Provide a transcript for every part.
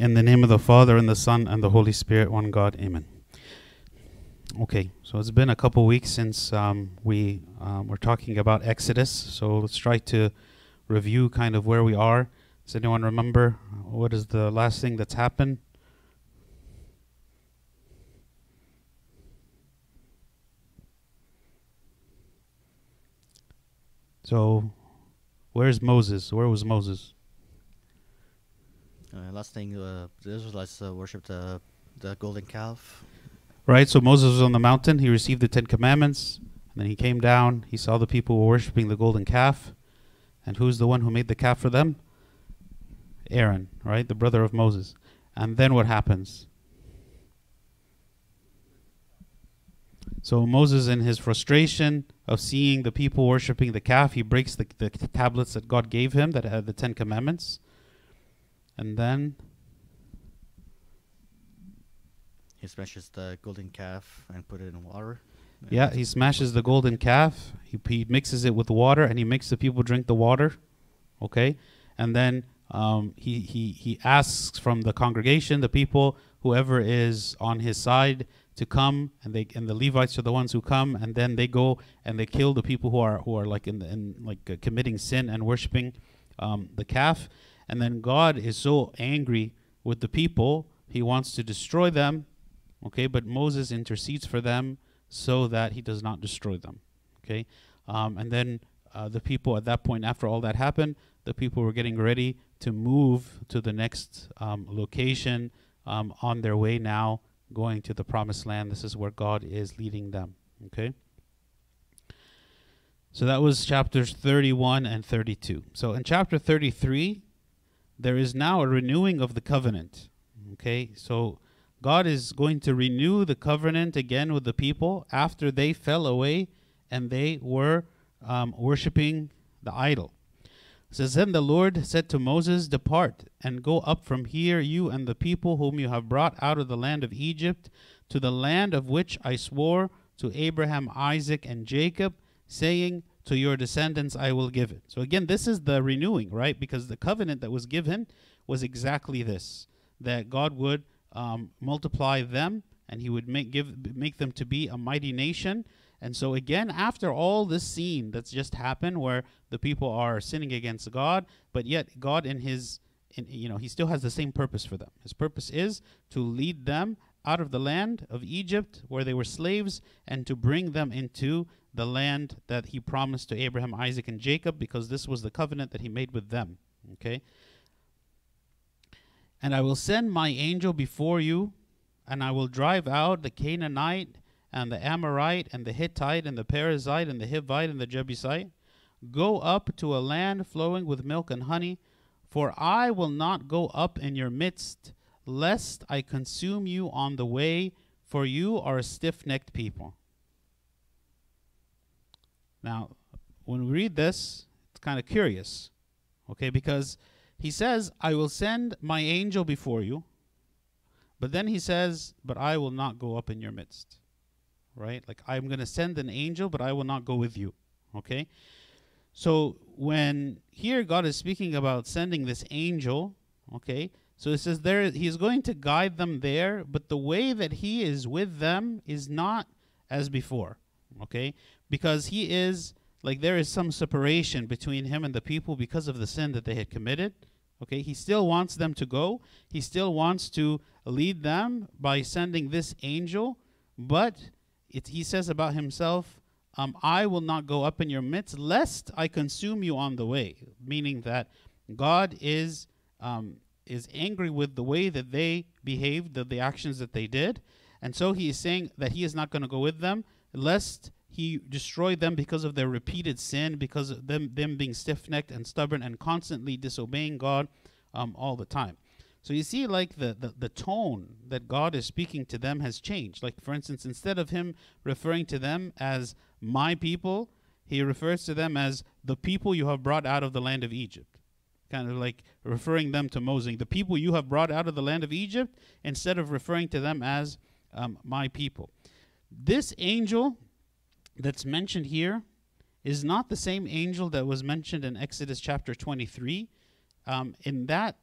In the name of the Father, and the Son, and the Holy Spirit, one God. Amen. Okay, so it's been a couple weeks since um, we um, were talking about Exodus. So let's try to review kind of where we are. Does anyone remember what is the last thing that's happened? So, where's Moses? Where was Moses? Uh, last thing, uh, the Israelites uh, worshipped the the golden calf. Right, so Moses was on the mountain. He received the Ten Commandments. And then he came down. He saw the people were worshiping the golden calf. And who's the one who made the calf for them? Aaron, right? The brother of Moses. And then what happens? So Moses, in his frustration of seeing the people worshiping the calf, he breaks the, the tablets that God gave him that had the Ten Commandments. And then He smashes the golden calf and put it in water. Yeah, he smashes the golden calf. He, he mixes it with water, and he makes the people drink the water. Okay, and then um, he he he asks from the congregation, the people, whoever is on his side, to come, and they and the Levites are the ones who come, and then they go and they kill the people who are who are like in, the, in like uh, committing sin and worshiping um, the calf, and then God is so angry with the people, he wants to destroy them Okay, but Moses intercedes for them so that he does not destroy them. Okay, um, and then uh, the people at that point, after all that happened, the people were getting ready to move to the next um, location um, on their way now, going to the promised land. This is where God is leading them. Okay. So that was chapters 31 and 32. So in chapter 33, there is now a renewing of the covenant. Okay, so God is going to renew the covenant again with the people after they fell away and they were um, worshiping the idol. It says, Then the Lord said to Moses, Depart and go up from here, you and the people whom you have brought out of the land of Egypt, to the land of which I swore to Abraham, Isaac, and Jacob, saying, To your descendants I will give it. So again, this is the renewing, right? Because the covenant that was given was exactly this that God would um, multiply them, and he would make give make them to be a mighty nation. And so again, after all this scene that's just happened, where the people are sinning against God, but yet God in His, in, you know, He still has the same purpose for them. His purpose is to lead them out of the land of Egypt, where they were slaves, and to bring them into the land that He promised to Abraham, Isaac, and Jacob, because this was the covenant that He made with them. Okay. And I will send my angel before you, and I will drive out the Canaanite, and the Amorite, and the Hittite, and the Perizzite, and the Hivite, and the Jebusite. Go up to a land flowing with milk and honey, for I will not go up in your midst, lest I consume you on the way, for you are a stiff necked people. Now, when we read this, it's kind of curious, okay, because he says, I will send my angel before you. But then he says, But I will not go up in your midst. Right? Like, I'm going to send an angel, but I will not go with you. Okay? So, when here God is speaking about sending this angel, okay, so it says there he's going to guide them there, but the way that he is with them is not as before. Okay? Because he is like there is some separation between him and the people because of the sin that they had committed. Okay, he still wants them to go. He still wants to lead them by sending this angel, but it, he says about himself, um, I will not go up in your midst, lest I consume you on the way. Meaning that God is um, is angry with the way that they behaved, the, the actions that they did, and so he is saying that he is not going to go with them, lest he destroy them because of their repeated sin, because of them, them being stiff necked and stubborn and constantly disobeying God um, all the time. So you see, like the, the, the tone that God is speaking to them has changed. Like, for instance, instead of him referring to them as my people, he refers to them as the people you have brought out of the land of Egypt. Kind of like referring them to Moses, the people you have brought out of the land of Egypt, instead of referring to them as um, my people. This angel that's mentioned here is not the same angel that was mentioned in Exodus chapter 23. Um, in that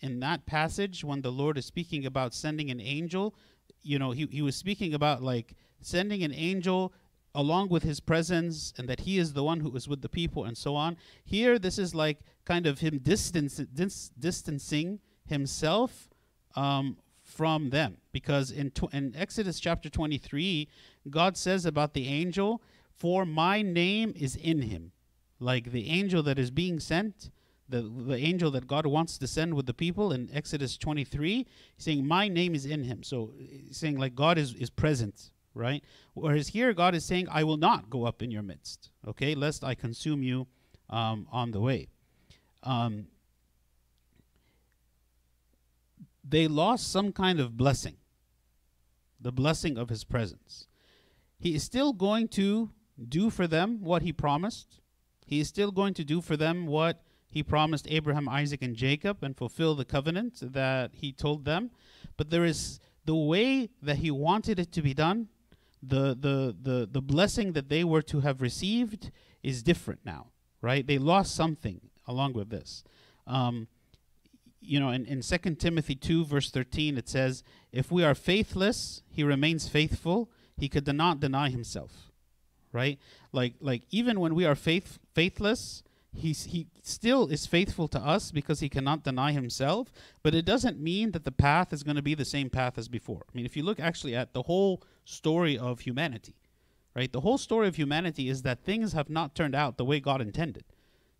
in that passage when the Lord is speaking about sending an angel, you know, he, he was speaking about like sending an angel along with his presence and that he is the one who is with the people and so on. Here, this is like kind of him distance, dis- distancing himself um, from them because in, tw- in Exodus chapter 23, God says about the angel, For my name is in him. Like the angel that is being sent, the, the angel that God wants to send with the people in Exodus 23, saying, My name is in him. So saying like God is, is present right? Whereas here, God is saying, I will not go up in your midst, okay, lest I consume you um, on the way. Um, they lost some kind of blessing, the blessing of his presence. He is still going to do for them what he promised. He is still going to do for them what he promised Abraham, Isaac, and Jacob and fulfill the covenant that he told them. But there is the way that he wanted it to be done the the the the blessing that they were to have received is different now, right? They lost something along with this. Um, you know, in, in 2 Timothy 2, verse 13, it says, If we are faithless, he remains faithful. He could not deny himself. Right? Like like even when we are faith faithless, he's he still is faithful to us because he cannot deny himself but it doesn't mean that the path is going to be the same path as before. I mean if you look actually at the whole story of humanity right? The whole story of humanity is that things have not turned out the way god intended.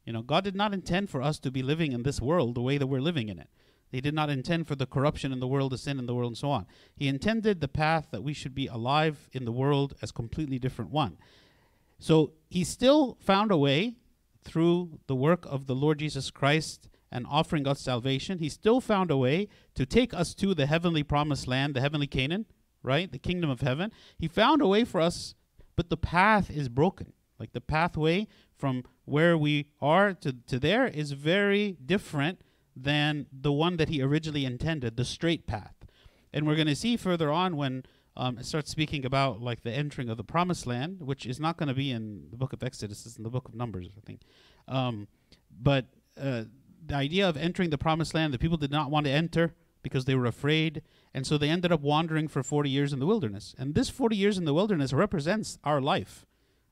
You know god did not intend for us to be living in this world the way that we're living in it. He did not intend for the corruption in the world the sin in the world and so on. He intended the path that we should be alive in the world as completely different one. So he still found a way through the work of the Lord Jesus Christ and offering us salvation, he still found a way to take us to the heavenly promised land, the heavenly Canaan, right? The kingdom of heaven. He found a way for us, but the path is broken. Like the pathway from where we are to, to there is very different than the one that he originally intended, the straight path. And we're going to see further on when um, it starts speaking about like the entering of the promised land, which is not going to be in the book of Exodus, it's in the book of Numbers, I think. Um, but uh, the idea of entering the promised land, the people did not want to enter because they were afraid, and so they ended up wandering for 40 years in the wilderness. And this 40 years in the wilderness represents our life,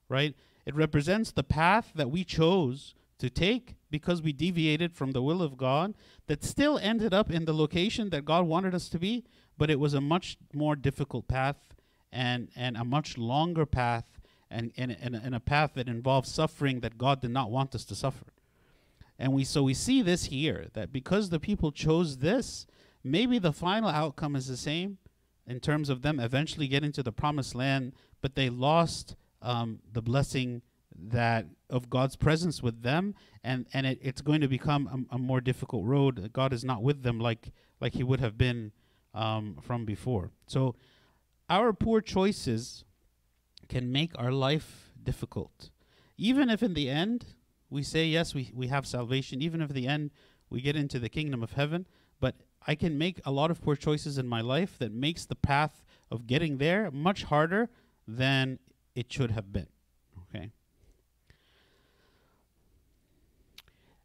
right? It represents the path that we chose to take because we deviated from the will of God that still ended up in the location that God wanted us to be, but it was a much more difficult path and, and a much longer path and, and, and, and a path that involves suffering that God did not want us to suffer. And we so we see this here that because the people chose this, maybe the final outcome is the same in terms of them eventually getting to the promised land, but they lost um, the blessing that of God's presence with them, and and it, it's going to become a, a, more difficult road. God is not with them like like He would have been um, from before. So our poor choices can make our life difficult. Even if in the end we say, yes, we, we have salvation, even if in the end we get into the kingdom of heaven, but I can make a lot of poor choices in my life that makes the path of getting there much harder than it should have been. Okay?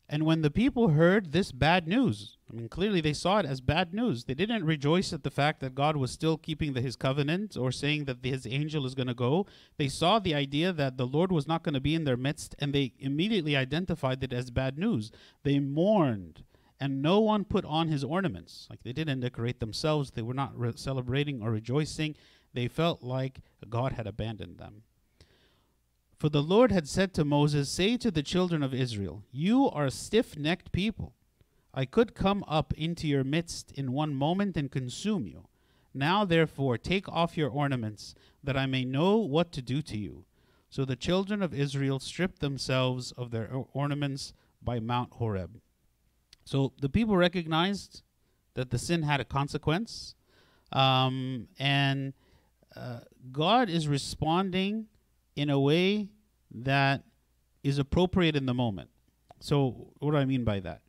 And when the people heard this bad news, I mean, clearly they saw it as bad news. They didn't rejoice at the fact that God was still keeping the, his covenant or saying that the, his angel is going to go. They saw the idea that the Lord was not going to be in their midst, and they immediately identified it as bad news. They mourned, and no one put on his ornaments. Like they didn't decorate themselves, they were not re- celebrating or rejoicing. They felt like God had abandoned them. For the Lord had said to Moses, Say to the children of Israel, You are a stiff necked people. I could come up into your midst in one moment and consume you. Now, therefore, take off your ornaments, that I may know what to do to you. So the children of Israel stripped themselves of their ornaments by Mount Horeb. So the people recognized that the sin had a consequence, um, and uh, God is responding in a way that is appropriate in the moment. So, what do I mean by that?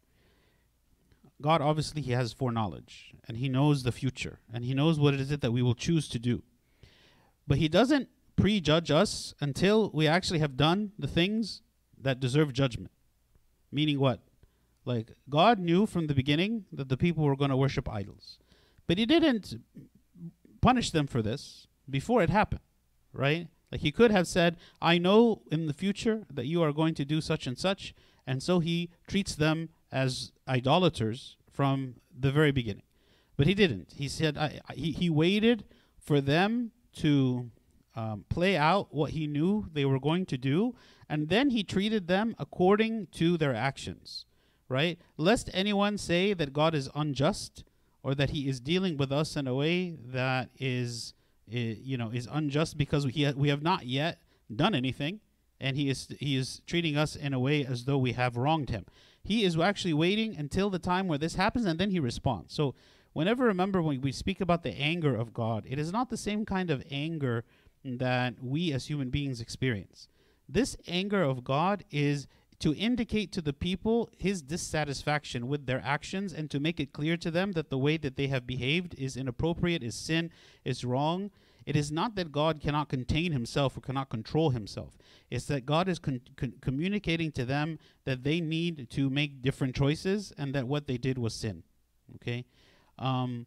God obviously he has foreknowledge and he knows the future and he knows what it is that we will choose to do. But he doesn't prejudge us until we actually have done the things that deserve judgment. Meaning what? Like God knew from the beginning that the people were going to worship idols. But he didn't punish them for this before it happened, right? Like he could have said, I know in the future that you are going to do such and such. And so he treats them as idolaters from the very beginning. But he didn't. He said, I, I, he, he waited for them to um, play out what he knew they were going to do. And then he treated them according to their actions, right? Lest anyone say that God is unjust or that he is dealing with us in a way that is you know is unjust because we ha- we have not yet done anything and he is he is treating us in a way as though we have wronged him. He is actually waiting until the time where this happens and then he responds. So whenever remember when we speak about the anger of god it is not the same kind of anger that we as human beings experience. This anger of god is to indicate to the people his dissatisfaction with their actions and to make it clear to them that the way that they have behaved is inappropriate, is sin, is wrong. It is not that God cannot contain himself or cannot control himself. It's that God is con- con- communicating to them that they need to make different choices and that what they did was sin. Okay? Um,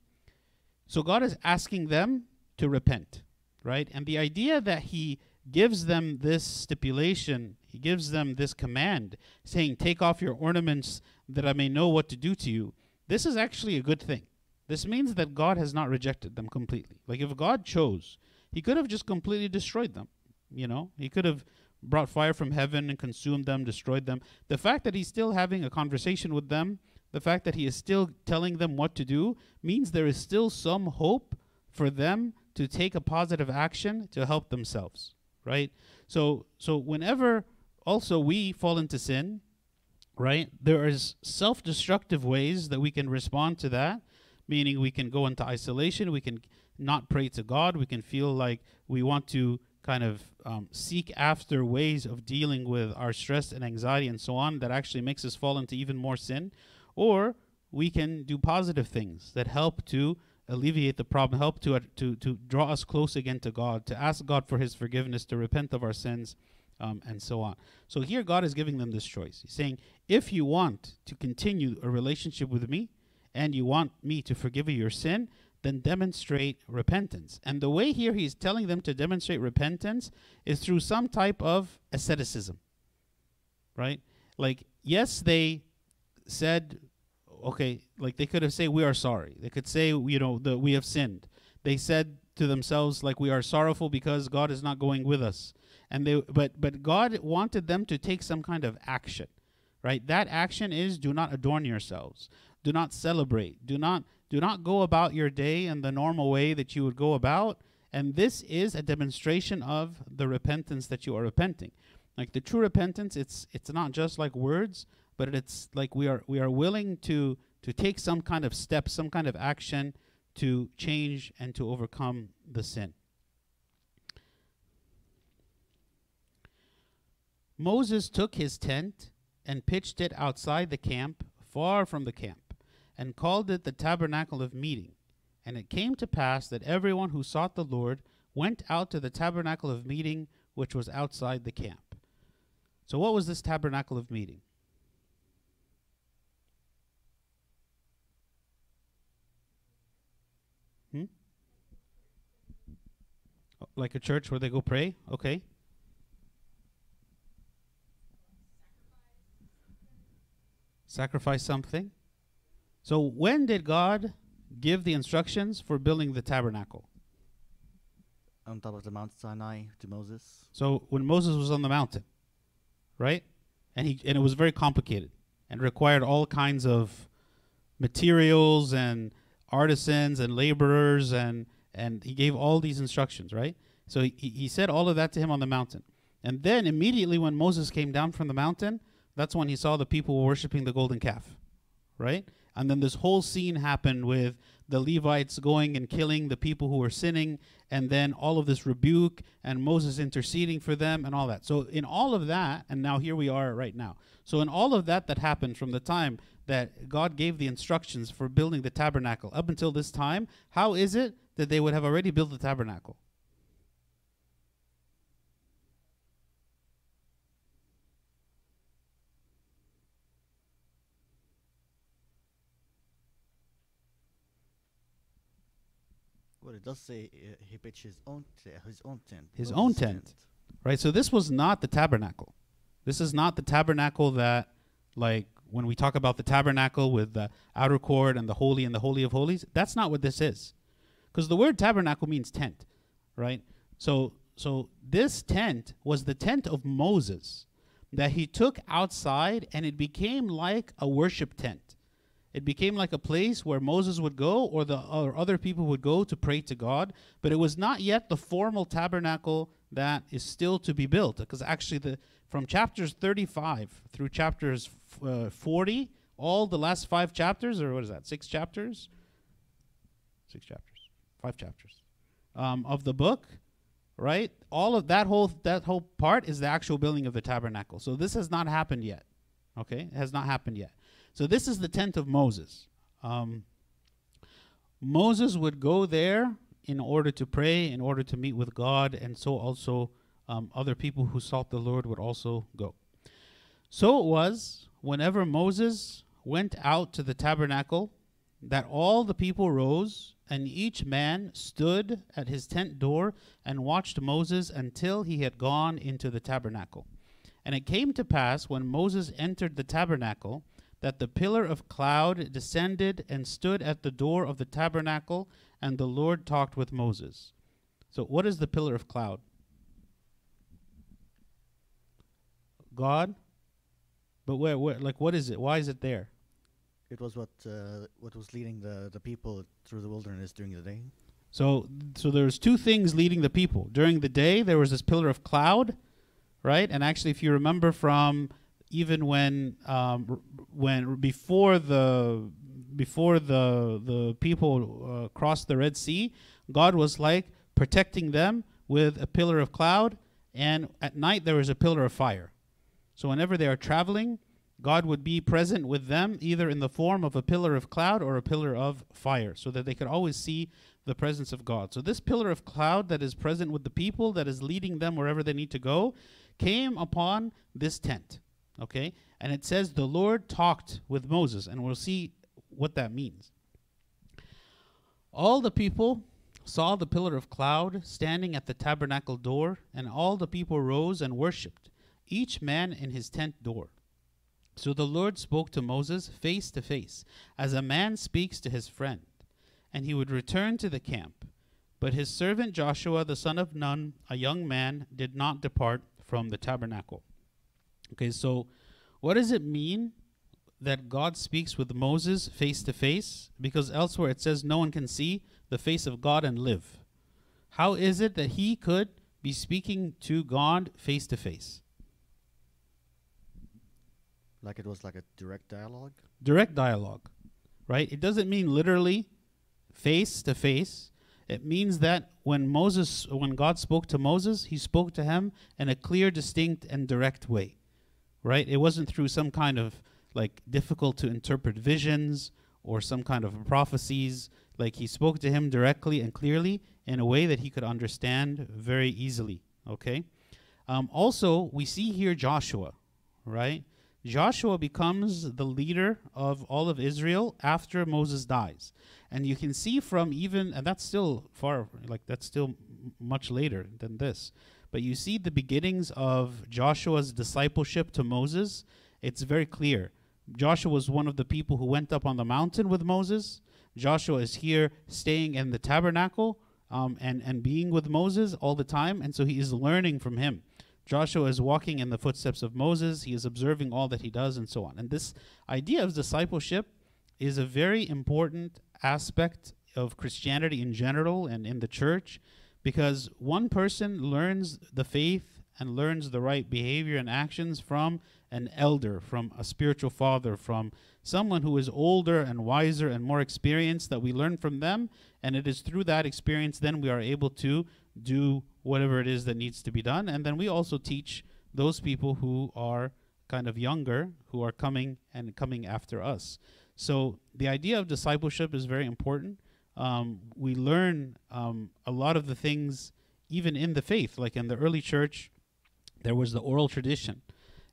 so God is asking them to repent, right? And the idea that He gives them this stipulation, He gives them this command, saying, Take off your ornaments that I may know what to do to you, this is actually a good thing. This means that God has not rejected them completely. Like if God chose, He could have just completely destroyed them. You know, He could have brought fire from heaven and consumed them, destroyed them. The fact that He's still having a conversation with them, the fact that He is still telling them what to do, means there is still some hope for them to take a positive action to help themselves, right? So, so whenever also we fall into sin, right? There is self-destructive ways that we can respond to that, meaning we can go into isolation, we can not pray to God, we can feel like we want to kind of um, seek after ways of dealing with our stress and anxiety and so on that actually makes us fall into even more sin, or we can do positive things that help to alleviate the problem, help to uh, to to draw us close again to God, to ask God for His forgiveness, to repent of our sins, um, and so on. So here, God is giving them this choice. He's saying, if you want to continue a relationship with me, and you want me to forgive you your sin, then demonstrate repentance. And the way here He's telling them to demonstrate repentance is through some type of asceticism, right? Like, yes, they said okay, like they could have said, "We are sorry." They could say, you know, that we have sinned. They said to themselves, like, "We are sorrowful because God is not going with us." And they, but but God wanted them to take some kind of action, right? That action is do not adorn yourselves, do not celebrate, do not do not go about your day in the normal way that you would go about. And this is a demonstration of the repentance that you are repenting. Like the true repentance, it's it's not just like words, but it's like we are we are willing to to take some kind of step, some kind of action to change and to overcome the sin. Moses took his tent and pitched it outside the camp, far from the camp, and called it the tabernacle of meeting. And it came to pass that everyone who sought the Lord went out to the tabernacle of meeting, which was outside the camp. So, what was this tabernacle of meeting? Hmm? Like a church where they go pray? Okay. Sacrifice something. So, when did God give the instructions for building the tabernacle? On top of the Mount Sinai to Moses. So when Moses was on the mountain, right? And he and it was very complicated and required all kinds of materials and artisans and laborers and and he gave all these instructions, right? So he, he said all of that to him on the mountain. And then immediately when Moses came down from the mountain, that's when he saw the people worshiping the golden calf, right? And then this whole scene happened with the Levites going and killing the people who were sinning, and then all of this rebuke and Moses interceding for them and all that. So, in all of that, and now here we are right now. So, in all of that that happened from the time that God gave the instructions for building the tabernacle up until this time, how is it that they would have already built the tabernacle? But it does say uh, he pitched his own t- his own tent. His own tent. right? So this was not the tabernacle. This is not the tabernacle that, like, when we talk about the tabernacle with the outer court and the holy and the holy of holies, that's not what this is, because the word tabernacle means tent, right? So, so this tent was the tent of Moses that he took outside, and it became like a worship tent. It became like a place where Moses would go, or the or other people would go to pray to God. But it was not yet the formal tabernacle that is still to be built, because actually the from chapters 35 through chapters f- uh, 40, all the last five chapters, or what is that, six chapters? Six chapters, five chapters um, of the book, right? All of that whole that whole part is the actual building of the tabernacle. So this has not happened yet. Okay, it has not happened yet. So this is the tent of Moses. Um, Moses would go there in order to pray, in order to meet with God, and so also um, other people who sought the Lord would also go. So it was whenever Moses went out to the tabernacle that all the people rose, and each man stood at his tent door and watched Moses until he had gone into the tabernacle. And it came to pass when Moses entered the tabernacle that the pillar of cloud descended and stood at the door of the tabernacle, and the Lord talked with Moses. So, what is the pillar of cloud? God? But where, where, like, what is it? Why is it there? It was what uh, what was leading the, the people through the wilderness during the day. So, so there's two things leading the people. During the day, there was this pillar of cloud, right? And actually, if you remember from even when, um, when before the before the the people uh, crossed the Red Sea, God was like protecting them with a pillar of cloud, and at night there was a pillar of fire. So whenever they are traveling, God would be present with them either in the form of a pillar of cloud or a pillar of fire, so that they could always see the presence of God. So this pillar of cloud that is present with the people, that is leading them wherever they need to go, came upon this tent. Okay? And it says the Lord talked with Moses, and we'll see what that means. All the people saw the pillar of cloud standing at the tabernacle door, and all the people rose and worshipped, each man in his tent door. So the Lord spoke to Moses face to face, as a man speaks to his friend. And he would return to the camp. But his servant Joshua, the son of Nun, a young man, did not depart from the tabernacle. Okay, so what does it mean that God speaks with Moses face to face? Because elsewhere it says no one can see the face of God and live. How is it that he could be speaking to God face to face? Like it was like a direct dialogue. direct dialogue, right? It doesn't mean literally face to face. It means that when Moses, when God spoke to Moses, he spoke to him in a clear, distinct, and direct way, right? It wasn't through some kind of like difficult to interpret visions or some kind of prophecies. Like he spoke to him directly and clearly in a way that he could understand very easily, okay? Um, also, we see here Joshua, right? Joshua becomes the leader of all of Israel after Moses dies. And you can see from even, and that's still far, like that's still much later than this. But you see the beginnings of Joshua's discipleship to Moses. It's very clear. Joshua was one of the people who went up on the mountain with Moses. Joshua is here staying in the tabernacle um, and, and being with Moses all the time. And so he is learning from him. Joshua is walking in the footsteps of Moses. He is observing all that he does and so on. And this idea of discipleship is a very important aspect of Christianity in general and in the church because one person learns the faith and learns the right behavior and actions from an elder, from a spiritual father, from someone who is older and wiser and more experienced that we learn from them. And it is through that experience then we are able to do whatever it is that needs to be done. And then we also teach those people who are kind of younger, who are coming and coming after us. So the idea of discipleship is very important. Um, we learn um, a lot of the things even in the faith, like in the early church, there was the oral tradition,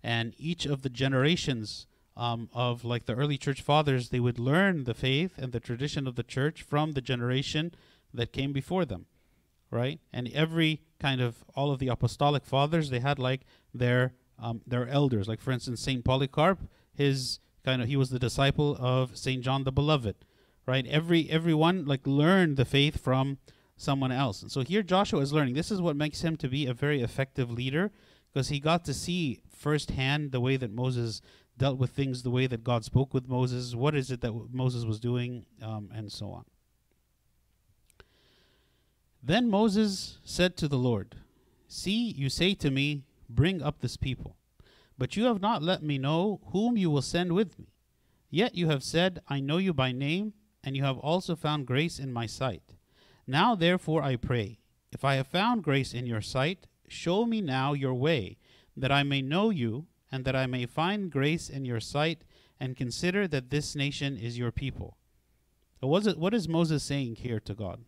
and each of the generations um, of like the early church fathers, they would learn the faith and the tradition of the church from the generation that came before them, right? And every kind of all of the apostolic fathers, they had like their um, their elders. Like for instance, Saint Polycarp, his kind of he was the disciple of Saint John the Beloved, right? Every everyone like learned the faith from someone else. And so here Joshua is learning. This is what makes him to be a very effective leader because he got to see firsthand the way that Moses dealt with things, the way that God spoke with Moses, what is it that w- Moses was doing, um, and so on. Then Moses said to the Lord, See, you say to me, Bring up this people. But you have not let me know whom you will send with me. Yet you have said, I know you by name, and you have also found grace in my sight. Now therefore I pray, if I have found grace in your sight, show me now your way, that I may know you, and that I may find grace in your sight, and consider that this nation is your people. What is Moses saying here to God?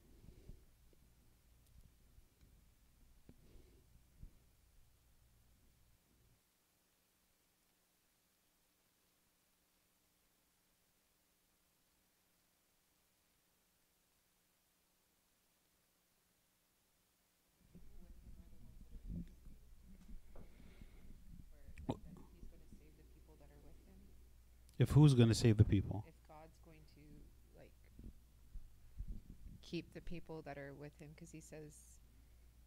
If who's going to save the people? if God's going to like keep the people that are with him because he says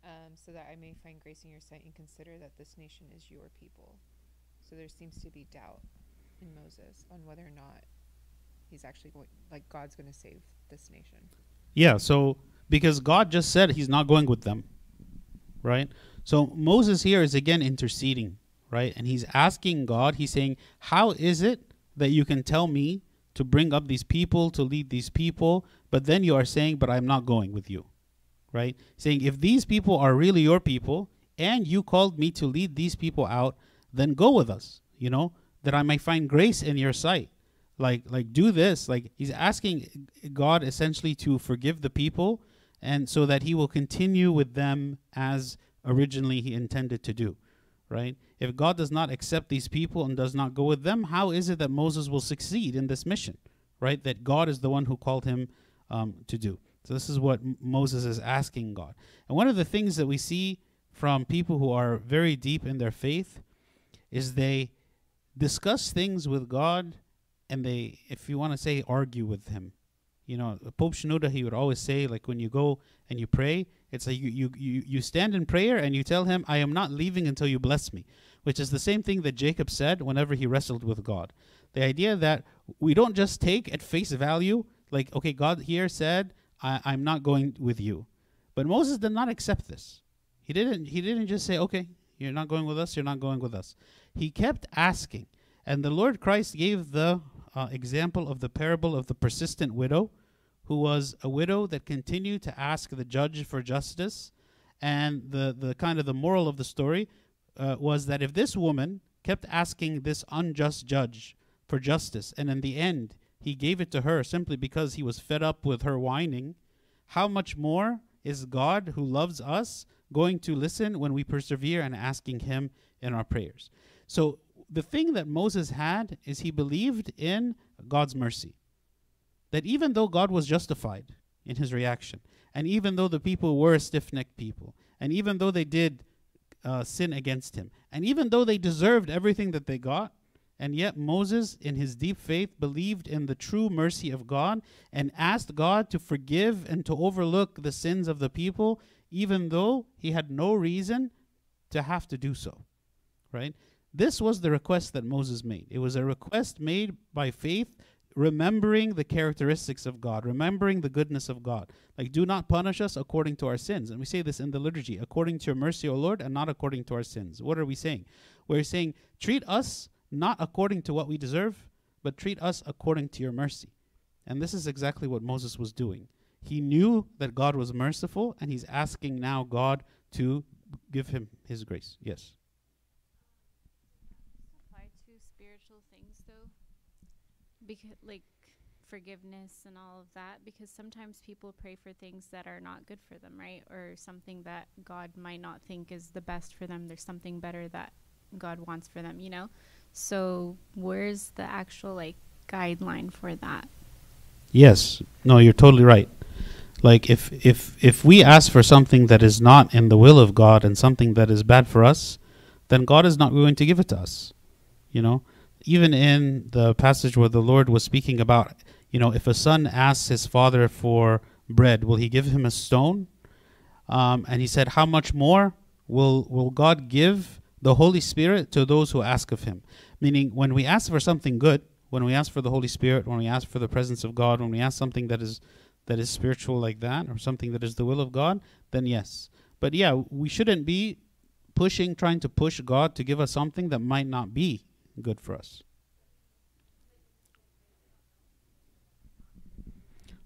um, so that I may find grace in your sight and consider that this nation is your people. So there seems to be doubt in Moses on whether or not he's actually going like God's going to save this nation. Yeah, so because God just said he's not going with them, right? So Moses here is again interceding, right? And he's asking God, he's saying, How is it that you can tell me to bring up these people, to lead these people, but then you are saying, But I'm not going with you, right? Saying, If these people are really your people and you called me to lead these people out, then go with us, you know, that I may find grace in your sight. Like like do this. Like he's asking god essentially to forgive the people and so that he will continue with them as originally he intended to do right if god does not accept these people and does not go with them how is it that moses will succeed in this mission right that god is the one who called him um, to do? So this is what M- moses is asking god. And one of the things that we see from people who are very deep in their faith is they discuss things with god and they, if you want to say, argue with him. You know, Pope Shenouda, he would always say, like when you go and you pray, it's like you, you, you, you stand in prayer and you tell him, I am not leaving until you bless me, which is the same thing that Jacob said whenever he wrestled with God. The idea that we don't just take at face value, like, okay, God here said, I, I'm not going with you. But Moses did not accept this. He didn't, he didn't just say, okay, you're not going with us, you're not going with us. He kept asking. And the Lord Christ gave the uh, example of the parable of the persistent widow, who was a widow that continued to ask the judge for justice. And the, the kind of the moral of the story uh, was that if this woman kept asking this unjust judge for justice, and in the end he gave it to her simply because he was fed up with her whining, how much more is God, who loves us, going to listen when we persevere and asking him in our prayers? So the thing that Moses had is he believed in God's mercy. That even though God was justified in his reaction, and even though the people were a stiff necked people, and even though they did uh, sin against him, and even though they deserved everything that they got, and yet Moses, in his deep faith, believed in the true mercy of God and asked God to forgive and to overlook the sins of the people, even though he had no reason to have to do so. Right? This was the request that Moses made. It was a request made by faith, remembering the characteristics of God, remembering the goodness of God. Like, do not punish us according to our sins. And we say this in the liturgy according to your mercy, O Lord, and not according to our sins. What are we saying? We're saying, treat us not according to what we deserve, but treat us according to your mercy. And this is exactly what Moses was doing. He knew that God was merciful, and he's asking now God to give him his grace. Yes. apply to spiritual things though because like forgiveness and all of that because sometimes people pray for things that are not good for them right or something that god might not think is the best for them there's something better that god wants for them you know so where's the actual like guideline for that Yes. No, you're totally right. like if if if we ask for something that is not in the will of God and something that is bad for us, then God is not going to give it to us. You know, even in the passage where the Lord was speaking about, you know, if a son asks his father for bread, will he give him a stone? Um, and he said, how much more will will God give the Holy Spirit to those who ask of Him? Meaning, when we ask for something good, when we ask for the Holy Spirit, when we ask for the presence of God, when we ask something that is that is spiritual like that, or something that is the will of God, then yes. But yeah, we shouldn't be pushing, trying to push God to give us something that might not be good for us.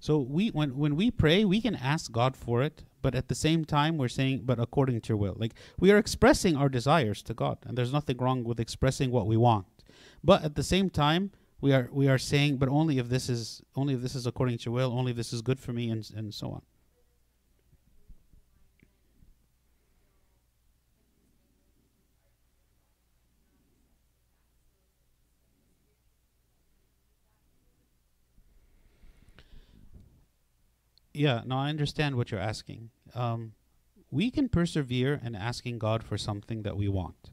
So we when when we pray, we can ask God for it, but at the same time we're saying but according to your will. Like we are expressing our desires to God, and there's nothing wrong with expressing what we want. But at the same time, we are we are saying but only if this is only if this is according to your will, only if this is good for me and and so on. Yeah, no, I understand what you're asking. Um, we can persevere in asking God for something that we want.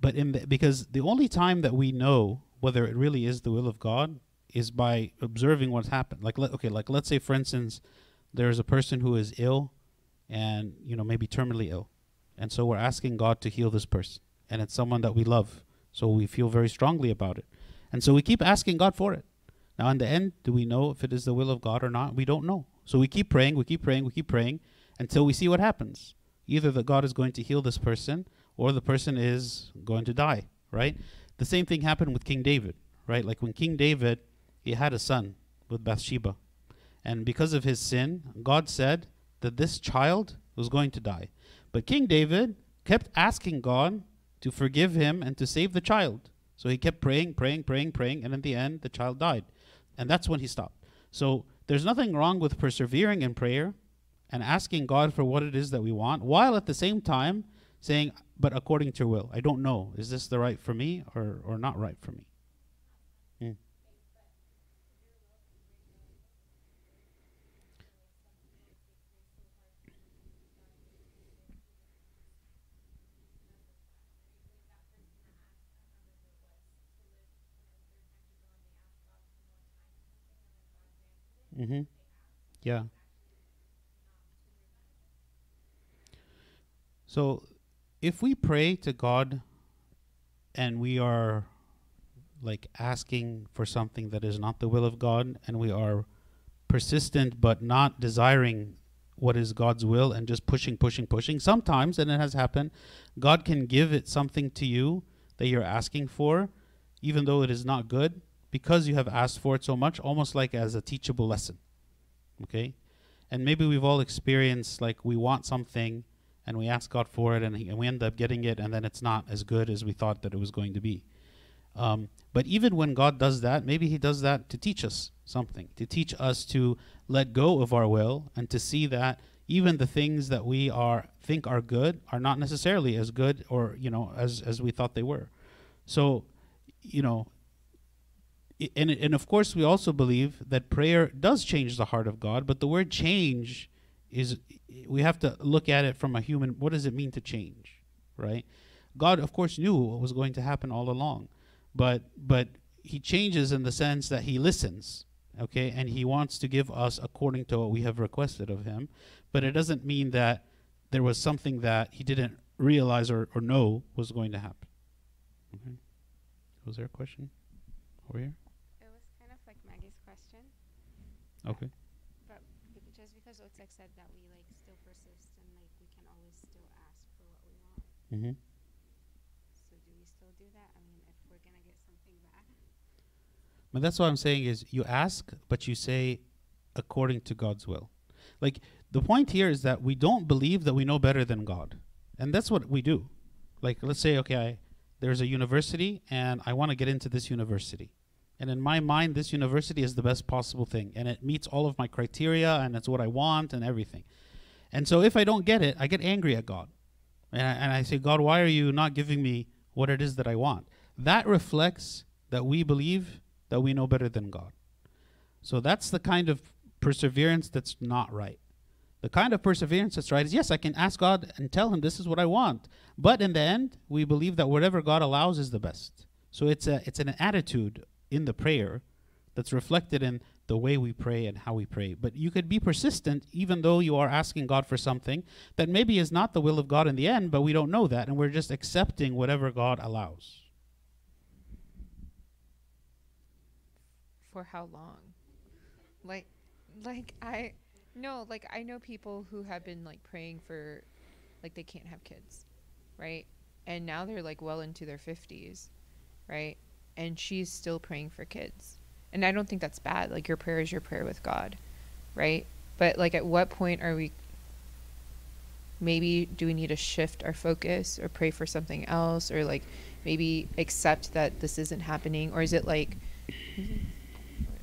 But in the, because the only time that we know whether it really is the will of God is by observing what's happened. Like okay, like let's say for instance there's a person who is ill and you know maybe terminally ill. And so we're asking God to heal this person and it's someone that we love. So we feel very strongly about it. And so we keep asking God for it. Now, in the end, do we know if it is the will of God or not? We don't know. So we keep praying, we keep praying, we keep praying until we see what happens. Either that God is going to heal this person or the person is going to die, right? The same thing happened with King David, right? Like when King David, he had a son with Bathsheba. And because of his sin, God said that this child was going to die. But King David kept asking God to forgive him and to save the child. So he kept praying, praying, praying, praying, and in the end, the child died. And that's when he stopped. So there's nothing wrong with persevering in prayer and asking God for what it is that we want, while at the same time saying, but according to your will. I don't know. Is this the right for me or, or not right for me? Mm-hmm. Yeah. So if we pray to God and we are like asking for something that is not the will of God and we are persistent but not desiring what is God's will and just pushing, pushing, pushing, sometimes, and it has happened, God can give it something to you that you're asking for, even though it is not good, because you have asked for it so much, almost like as a teachable lesson. Okay? And maybe we've all experienced like we want something and we ask God for it, and, he, and we end up getting it, and then it's not as good as we thought that it was going to be. Um, but even when God does that, maybe He does that to teach us something, to teach us to let go of our will and to see that even the things that we are think are good are not necessarily as good or you know as as we thought they were. So, you know, and and of course we also believe that prayer does change the heart of God, but the word change is we have to look at it from a human what does it mean to change, right? God of course knew what was going to happen all along, but but he changes in the sense that he listens, okay? And he wants to give us according to what we have requested of him, but it doesn't mean that there was something that he didn't realize or, or know was going to happen. Okay. Was there a question over here? It was kind of like Maggie's question. Okay. But just because Otsek said that we like still persist and like we can always still ask for what we want. Mm-hmm. So do we still do that? I mean, if we're gonna get something back. But that's what I'm saying is you ask, but you say according to God's will. Like the point here is that we don't believe that we know better than God. And that's what we do. Like let's say, okay, I, there's a university and I want to get into this university. And in my mind, this university is the best possible thing. And it meets all of my criteria and it's what I want and everything. And so if I don't get it, I get angry at God. And I, and I say, God, why are you not giving me what it is that I want? That reflects that we believe that we know better than God. So that's the kind of perseverance that's not right. The kind of perseverance that's right is yes, I can ask God and tell Him this is what I want, but in the end, we believe that whatever God allows is the best. So it's a it's an attitude in the prayer that's reflected in the way we pray and how we pray. But you could be persistent even though you are asking God for something that maybe is not the will of God in the end, but we don't know that and we're just accepting whatever God allows. For how long? Like, like I, no, like I know people who have been like praying for, like they can't have kids, right? And now they're like well into their fifties, right? And she's still praying for kids. And I don't think that's bad. Like your prayer is your prayer with God, right? But like at what point are we maybe do we need to shift our focus or pray for something else or like maybe accept that this isn't happening or is it like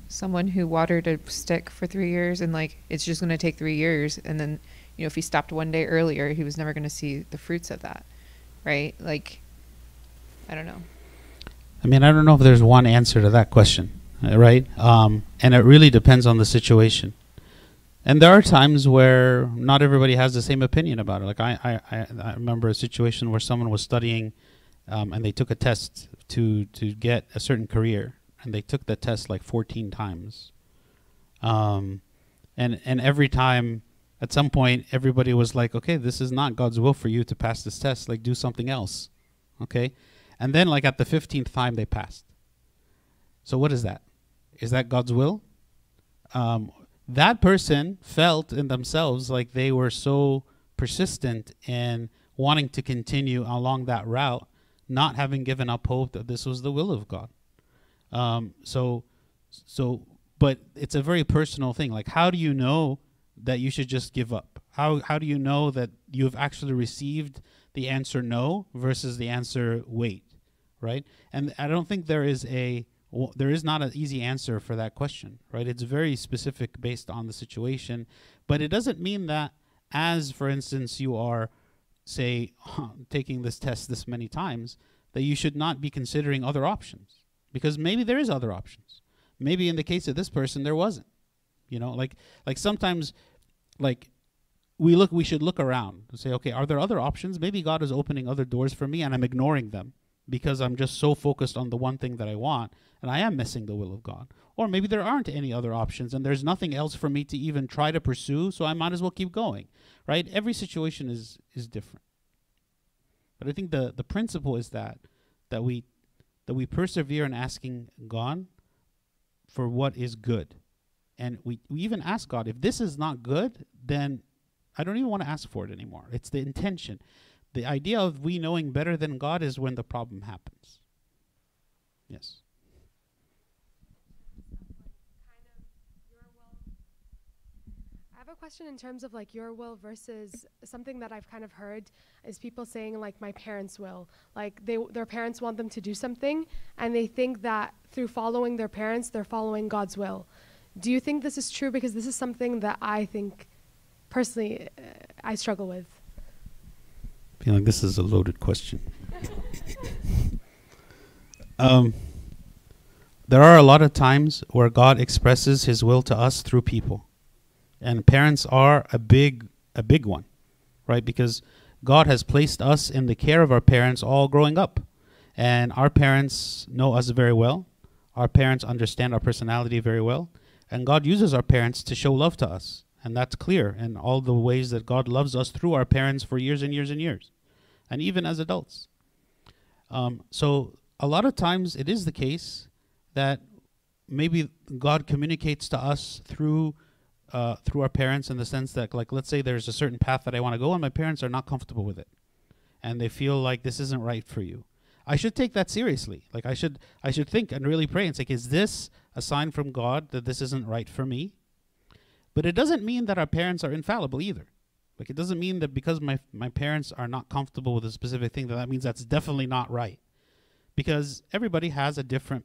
someone who watered a stick for 3 years and like it's just going to take 3 years and then you know if he stopped one day earlier he was never going to see the fruits of that right like i don't know I mean, I don't know if there's one answer to that question, uh, right? Um, and it really depends on the situation. And there are times where not everybody has the same opinion about it. Like I, I, I, remember a situation where someone was studying, um, and they took a test to to get a certain career, and they took the test like 14 times. Um, and and every time, at some point, everybody was like, "Okay, this is not God's will for you to pass this test. Like, do something else." Okay, and then like at the 15th time they passed. So what is that? Is that God's will? Um, that person felt in themselves like they were so persistent in wanting to continue along that route, not having given up hope that this was the will of God. Um, so, so, but it's a very personal thing. Like, how do you know that you should just give up? How how do you know that you have actually received the answer no versus the answer wait, right? And I don't think there is a there is not an easy answer for that question, right? It's very specific based on the situation, but it doesn't mean that as for instance you are say taking this test this many times that you should not be considering other options because maybe there is other options. Maybe in the case of this person there wasn't. You know, like like sometimes like we look we should look around and say okay are there other options maybe god is opening other doors for me and i'm ignoring them because i'm just so focused on the one thing that i want and i am missing the will of god or maybe there aren't any other options and there's nothing else for me to even try to pursue so i might as well keep going right every situation is is different but i think the the principle is that that we that we persevere in asking god for what is good and we, we even ask god if this is not good then I don't even want to ask for it anymore. It's the intention. The idea of we knowing better than God is when the problem happens. Yes. I have a question in terms of like your will versus something that I've kind of heard is people saying like my parents' will. Like they their parents want them to do something and they think that through following their parents they're following God's will. Do you think this is true because this is something that I think personally uh, I struggle with? Feel like this is a loaded question. um, there are a lot of times where God expresses His will to us through people, and parents are a big a big one, right? Because God has placed us in the care of our parents all growing up, and our parents know us very well. Our parents understand our personality very well, and God uses our parents to show love to us. And that's clear in all the ways that God loves us through our parents for years and years and years, and even as adults. Um, so, a lot of times it is the case that maybe God communicates to us through. Uh, through our parents, in the sense that, like, let's say there's a certain path that I want to go, and my parents are not comfortable with it, and they feel like this isn't right for you. I should take that seriously. Like, I should, I should think and really pray and say, is this a sign from God that this isn't right for me? But it doesn't mean that our parents are infallible either. Like it doesn't mean that because my my parents are not comfortable with a specific thing that that means that's definitely not right. Because everybody has a different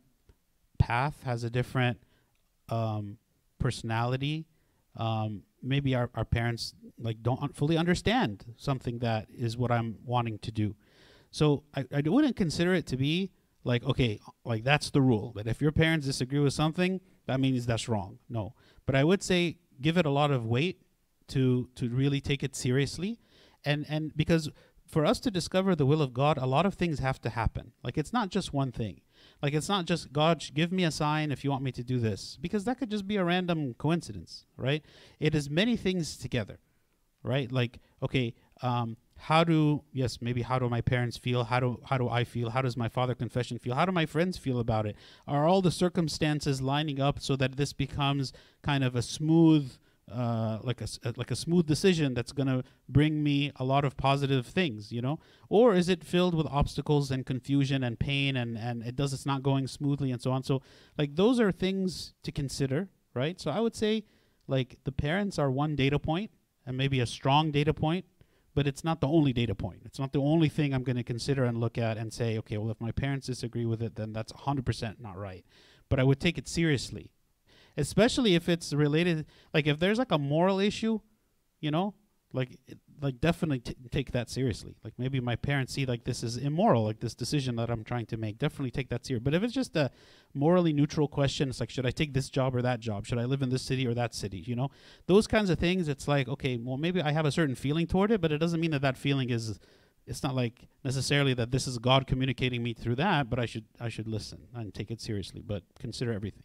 path, has a different um, personality. Um, maybe our, our parents like don't un- fully understand something that is what I'm wanting to do. So I, I wouldn't consider it to be like okay, like that's the rule. That if your parents disagree with something, that means that's wrong. No, but I would say give it a lot of weight to to really take it seriously. And and because for us to discover the will of God a lot of things have to happen. Like it's not just one thing. Like it's not just God give me a sign if you want me to do this. Because that could just be a random coincidence right? It is many things together right? Like okay um how do yes maybe how do my parents feel? How do how do i feel? How does my father confession feel? How do my friends feel about it? Are all the circumstances lining up so that this becomes kind of a smooth uh, like a uh, like a smooth decision that's going to bring me a lot of positive things you know? Or is it filled with obstacles and confusion and pain and and it does it's not going smoothly and so on? So like those are things to consider right? So i would say like the parents are one data point and maybe a strong data point but it's not the only data point. It's not the only thing I'm going to consider and look at and say, okay, well, if my parents disagree with it, then that's 100% not right. But I would take it seriously, especially if it's related, like if there's like a moral issue, you know, like it, like definitely t- take that seriously. Like maybe my parents see like this is immoral, like this decision that I'm trying to make. Definitely take that serious. But if it's just a morally neutral question, it's like should I take this job or that job? Should I live in this city or that city? You know, those kinds of things. It's like okay, well maybe I have a certain feeling toward it, but it doesn't mean that that feeling is. It's not like necessarily that this is God communicating me through that, but I should I should listen and take it seriously, but consider everything.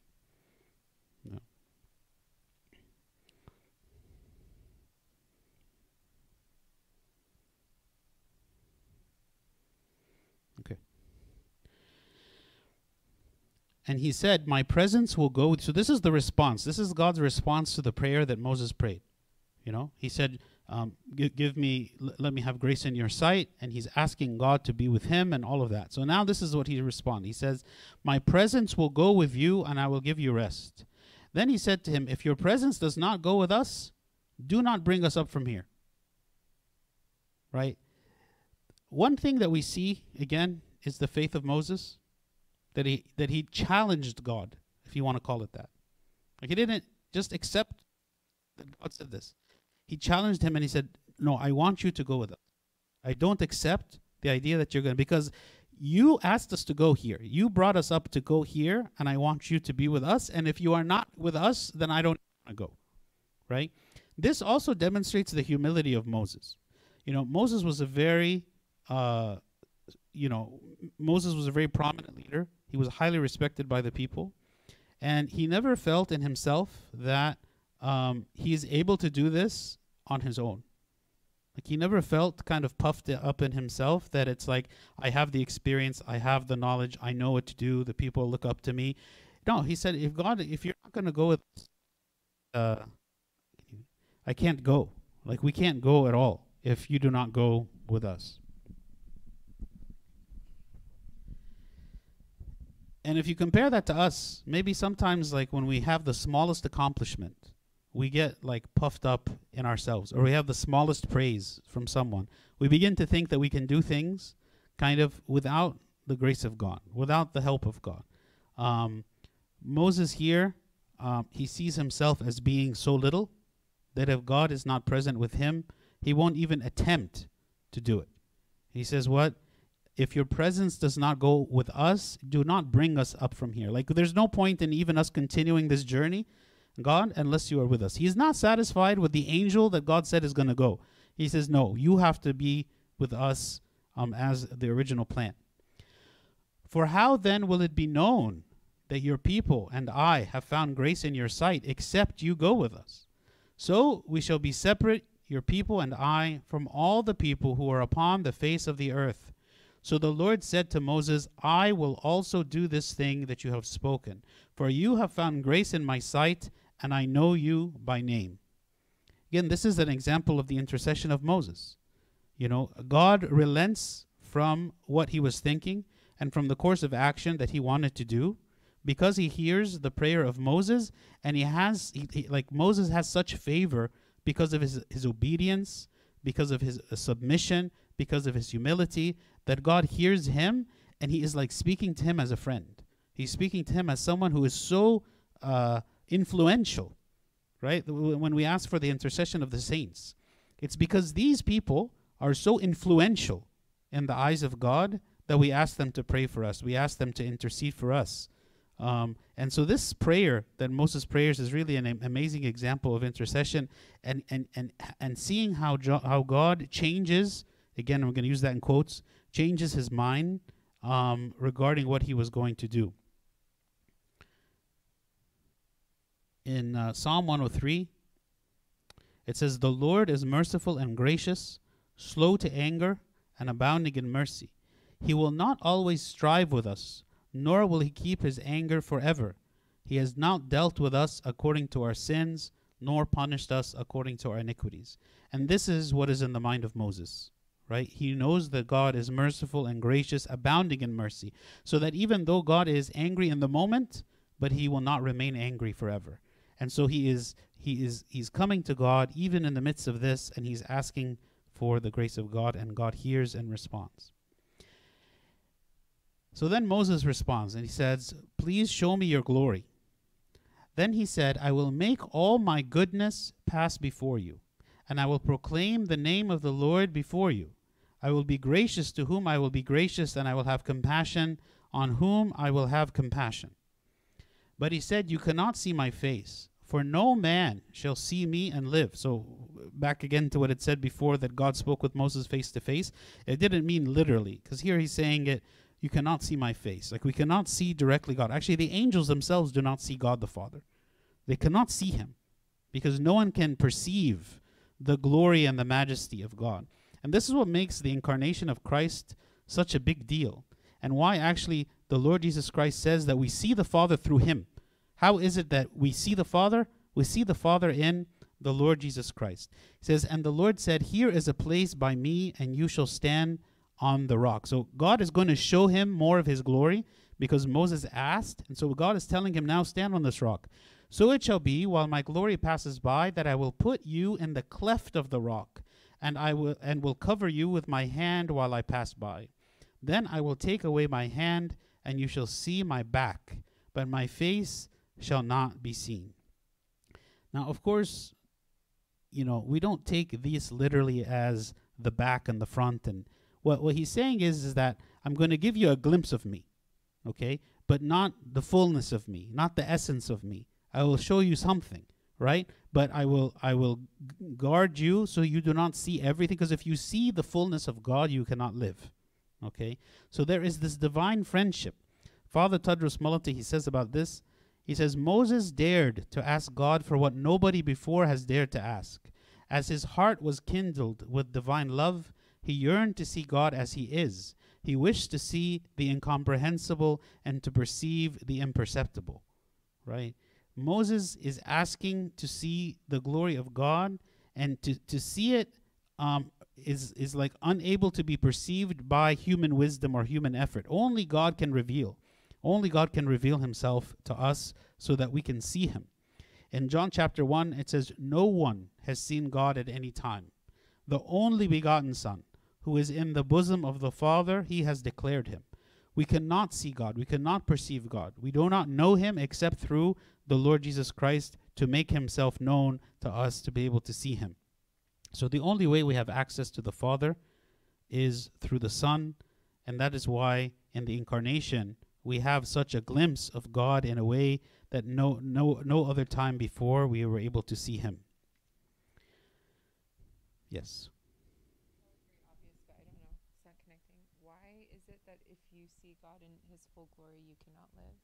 And he said, My presence will go with so this is the response. This is God's response to the prayer that Moses prayed. You know, he said, um, give me, let me have grace in your sight. And he's asking God to be with him and all of that. So now this is what he responds. He says, My presence will go with you and I will give you rest. Then he said to him, If your presence does not go with us, do not bring us up from here. Right? One thing that we see, again, is the faith of Moses that he that he challenged God, if you want to call it that. Like he didn't just accept that God said this. He challenged him and he said, "No, I want you to go with us. I don't accept the idea that you're going to because you asked us to go here. You brought us up to go here, and I want you to be with us. And if you are not with us, then I don't want to go." Right? This also demonstrates the humility of Moses. You know, Moses was a very uh, you know, Moses was a very prominent leader. He was highly respected by the people, and he never felt in himself that um, he is able to do this on his own. Like he never felt kind of puffed up in himself that it's like I have the experience, I have the knowledge, I know what to do. The people look up to me. No, he said, if God, if you're not going to go with, uh, I can't go. Like we can't go at all if you do not go with us. And if you compare that to us, maybe sometimes like when we have the smallest accomplishment, we get like puffed up in ourselves, or we have the smallest praise from someone. We begin to think that we can do things kind of without the grace of God, without the help of God. Um, Moses here, um, he sees himself as being so little that if God is not present with him, he won't even attempt to do it. He says, What? If your presence does not go with us, do not bring us up from here. Like there's no point in even us continuing this journey, God, unless you are with us. He's not satisfied with the angel that God said is going to go. He says, no, you have to be with us um, as the original plan. For how then will it be known that your people and I have found grace in your sight, except you go with us? So we shall be separate, your people and I, from all the people who are upon the face of the earth. So the Lord said to Moses, I will also do this thing that you have spoken, for you have found grace in my sight, and I know you by name. Again, this is an example of the intercession of Moses. You know, God relents from what he was thinking and from the course of action that he wanted to do because he hears the prayer of Moses and he has he, he- like Moses has such favor because of his his obedience, because of his uh, submission, because of his humility that God hears him and he is like speaking to him as a friend. He's speaking to him as someone who is so uh, influential, right? When we ask for the intercession of the saints, it's because these people are so influential in the eyes of God that we ask them to pray for us. We ask them to intercede for us Um, and so this prayer that Moses prayers is really an amazing example of intercession and and and and seeing how jo- how God changes again I'm going to use that in quotes changes his mind um, regarding what he was going to do. In uh, Psalm 103 it says the Lord is merciful and gracious slow to anger and abounding in mercy he will not always strive with us nor will he keep his anger forever. He has not dealt with us according to our sins, nor punished us according to our iniquities. And this is what is in the mind of Moses, right? He knows that God is merciful and gracious, abounding in mercy, so that even though God is angry in the moment, but he will not remain angry forever. And so he is he is he's coming to God even in the midst of this and he's asking for the grace of God and God hears and responds. So then Moses responds and he says, Please show me your glory. Then he said, I will make all my goodness pass before you, and I will proclaim the name of the Lord before you. I will be gracious to whom I will be gracious, and I will have compassion on whom I will have compassion. But he said, You cannot see my face, for no man shall see me and live. So, back again to what it said before that God spoke with Moses face to face. It didn't mean literally, because here he's saying it you cannot see my face. Like we cannot see directly God. Actually, the angels themselves do not see God the Father. They cannot see him because no one can perceive the glory and the majesty of God. And this is what makes the incarnation of Christ such a big deal and why actually the Lord Jesus Christ says that we see the Father through him. How is it that we see the Father? We see the Father in the Lord Jesus Christ. He says, And the Lord said, Here is a place by me, and you shall stand on the rock. So God is going to show him more of his glory because Moses asked. And so God is telling him, Now stand on this rock. So it shall be, while my glory passes by, that I will put you in the cleft of the rock, and I will and will cover you with my hand while I pass by. Then I will take away my hand, and you shall see my back, but my face shall not be seen. Now, of course, you know, we don't take these literally as the back and the front and what what he's saying is is that I'm going to give you a glimpse of me, okay, but not the fullness of me, not the essence of me. I will show you something, right? But I will I will guard you so you do not see everything. Because if you see the fullness of God, you cannot live. Okay, so there is this divine friendship. Father Tadros Malaty he says about this. He says Moses dared to ask God for what nobody before has dared to ask. As his heart was kindled with divine love, he yearned to see God as He is. He wished to see the incomprehensible and to perceive the imperceptible. Right? Moses is asking to see the glory of God, and to, to see it um, is is like unable to be perceived by human wisdom or human effort. Only God can reveal. Only God can reveal Himself to us so that we can see Him. In John chapter 1, it says, No one has seen God at any time. The only begotten Son, who is in the bosom of the Father, he has declared him. We cannot see God. We cannot perceive God. We do not know him except through the Lord Jesus Christ to make himself known to us to be able to see him. So the only way we have access to the Father is through the Son, and that is why in the incarnation we have such a glimpse of God in a way that no no no other time before we were able to see him. Yes. obvious, but I don't know. It's not connecting. Why is it that if you see God in His full glory, you cannot live?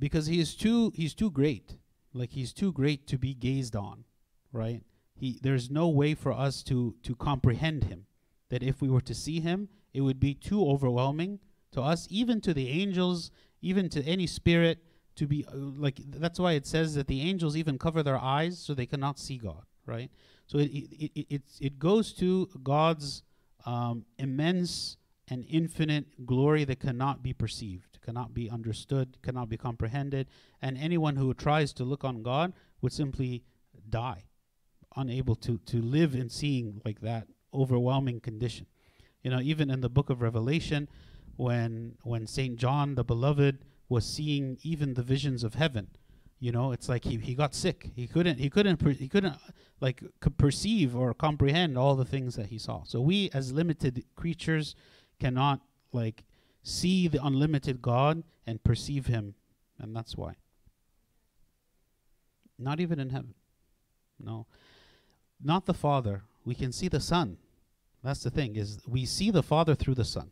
Because he is too he's too great. Like he's too great to be gazed on right? He there's no way for us to to comprehend him. That if we were to see him it would be too overwhelming to us even to the angels even to any spirit to be uh, like that's why it says that the angels even cover their eyes so they cannot see god right? So it it, it, it, it goes to god's um, immense and infinite glory that cannot be perceived, cannot be understood, cannot be comprehended, and anyone who tries to look on God would simply die, unable to to live in seeing like that overwhelming condition. You know, even in the book of Revelation, when when Saint John the beloved was seeing even the visions of heaven, you know, it's like he, he got sick. He couldn't he couldn't per- he couldn't like perceive or comprehend all the things that he saw. So we as limited creatures cannot like see the unlimited God and perceive him, and that's why. Not even in heaven. No. Not the Father. We can see the Son. That's the thing is we see the Father through the Son.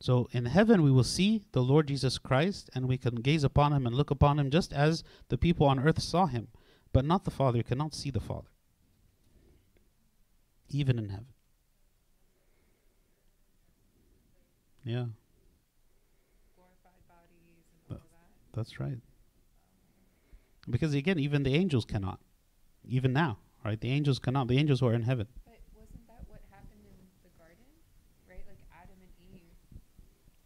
So in heaven we will see the Lord Jesus Christ and we can gaze upon him and look upon him just as the people on earth saw him, but not the Father. You cannot see the Father. Even in heaven. Yeah. glorified bodies and But- all of that. That's right. Because again, even the angels cannot. Even now, right? The angels cannot. The angels who are in heaven. But wasn't that what happened in the garden? Right? Like Adam and Eve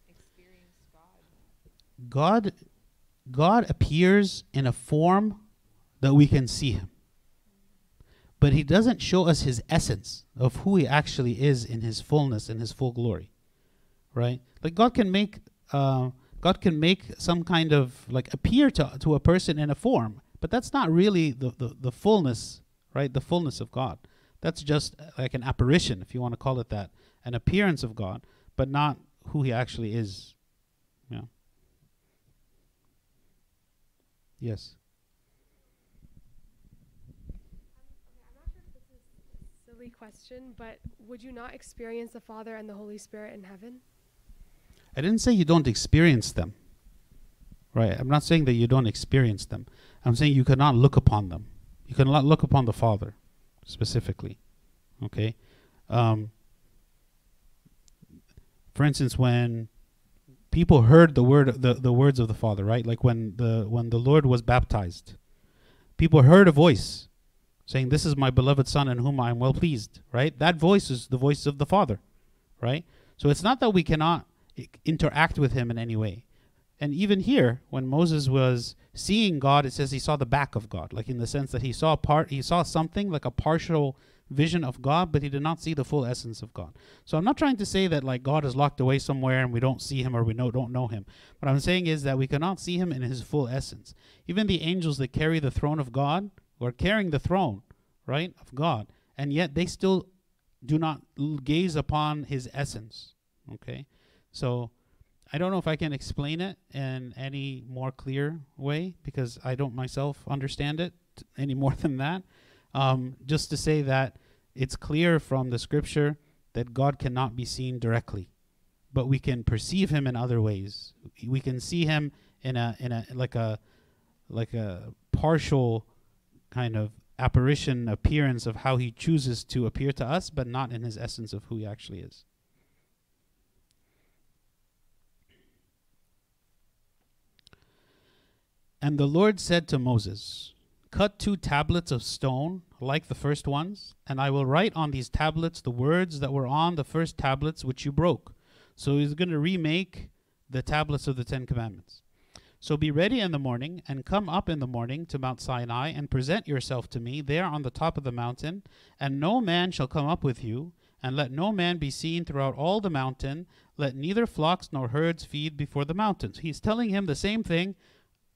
experienced God. God God appears in a form that we can see him. But he doesn't show us his essence of who he actually is in his fullness in his full glory. Right? Like God can make uh, God can make some kind of like appear to to a person in a form, but that's not really the, the, the fullness, right? The fullness of God. That's just uh, like an apparition, if you want to call it that, an appearance of God, but not who he actually is. Yeah. Yes. I'm not sure if this is a silly question, but would you not experience the Father and the Holy Spirit in heaven? I didn't say you don't experience them. Right? I'm not saying that you don't experience them. I'm saying you cannot look upon them. You cannot look upon the Father specifically. Okay? Um, for instance, when people heard the word the, the words of the Father, right? Like when the when the Lord was baptized, people heard a voice saying, This is my beloved Son in whom I am well pleased, right? That voice is the voice of the Father, right? So it's not that we cannot interact with him in any way. And even here, when Moses was seeing God, it says he saw the back of God, like in the sense that he saw part, he saw something like a partial vision of God, but he did not see the full essence of God. So I'm not trying to say that like God is locked away somewhere and we don't see him or we know, don't know him. What I'm saying is that we cannot see him in his full essence. Even the angels that carry the throne of God were carrying the throne, right, of God, and yet they still do not gaze upon his essence. Okay, so I don't know if I can explain it in any more clear way because I don't myself understand it any more than that. Um, just to say that it's clear from the scripture that God cannot be seen directly, but we can perceive Him in other ways. We can see Him in a in a like a like a partial kind of apparition appearance of how He chooses to appear to us, but not in His essence of who He actually is. And the Lord said to Moses, Cut two tablets of stone, like the first ones, and I will write on these tablets the words that were on the first tablets which you broke. So he's going to remake the tablets of the Ten Commandments. So be ready in the morning, and come up in the morning to Mount Sinai, and present yourself to me there on the top of the mountain, and no man shall come up with you, and let no man be seen throughout all the mountain, let neither flocks nor herds feed before the mountains. He's telling him the same thing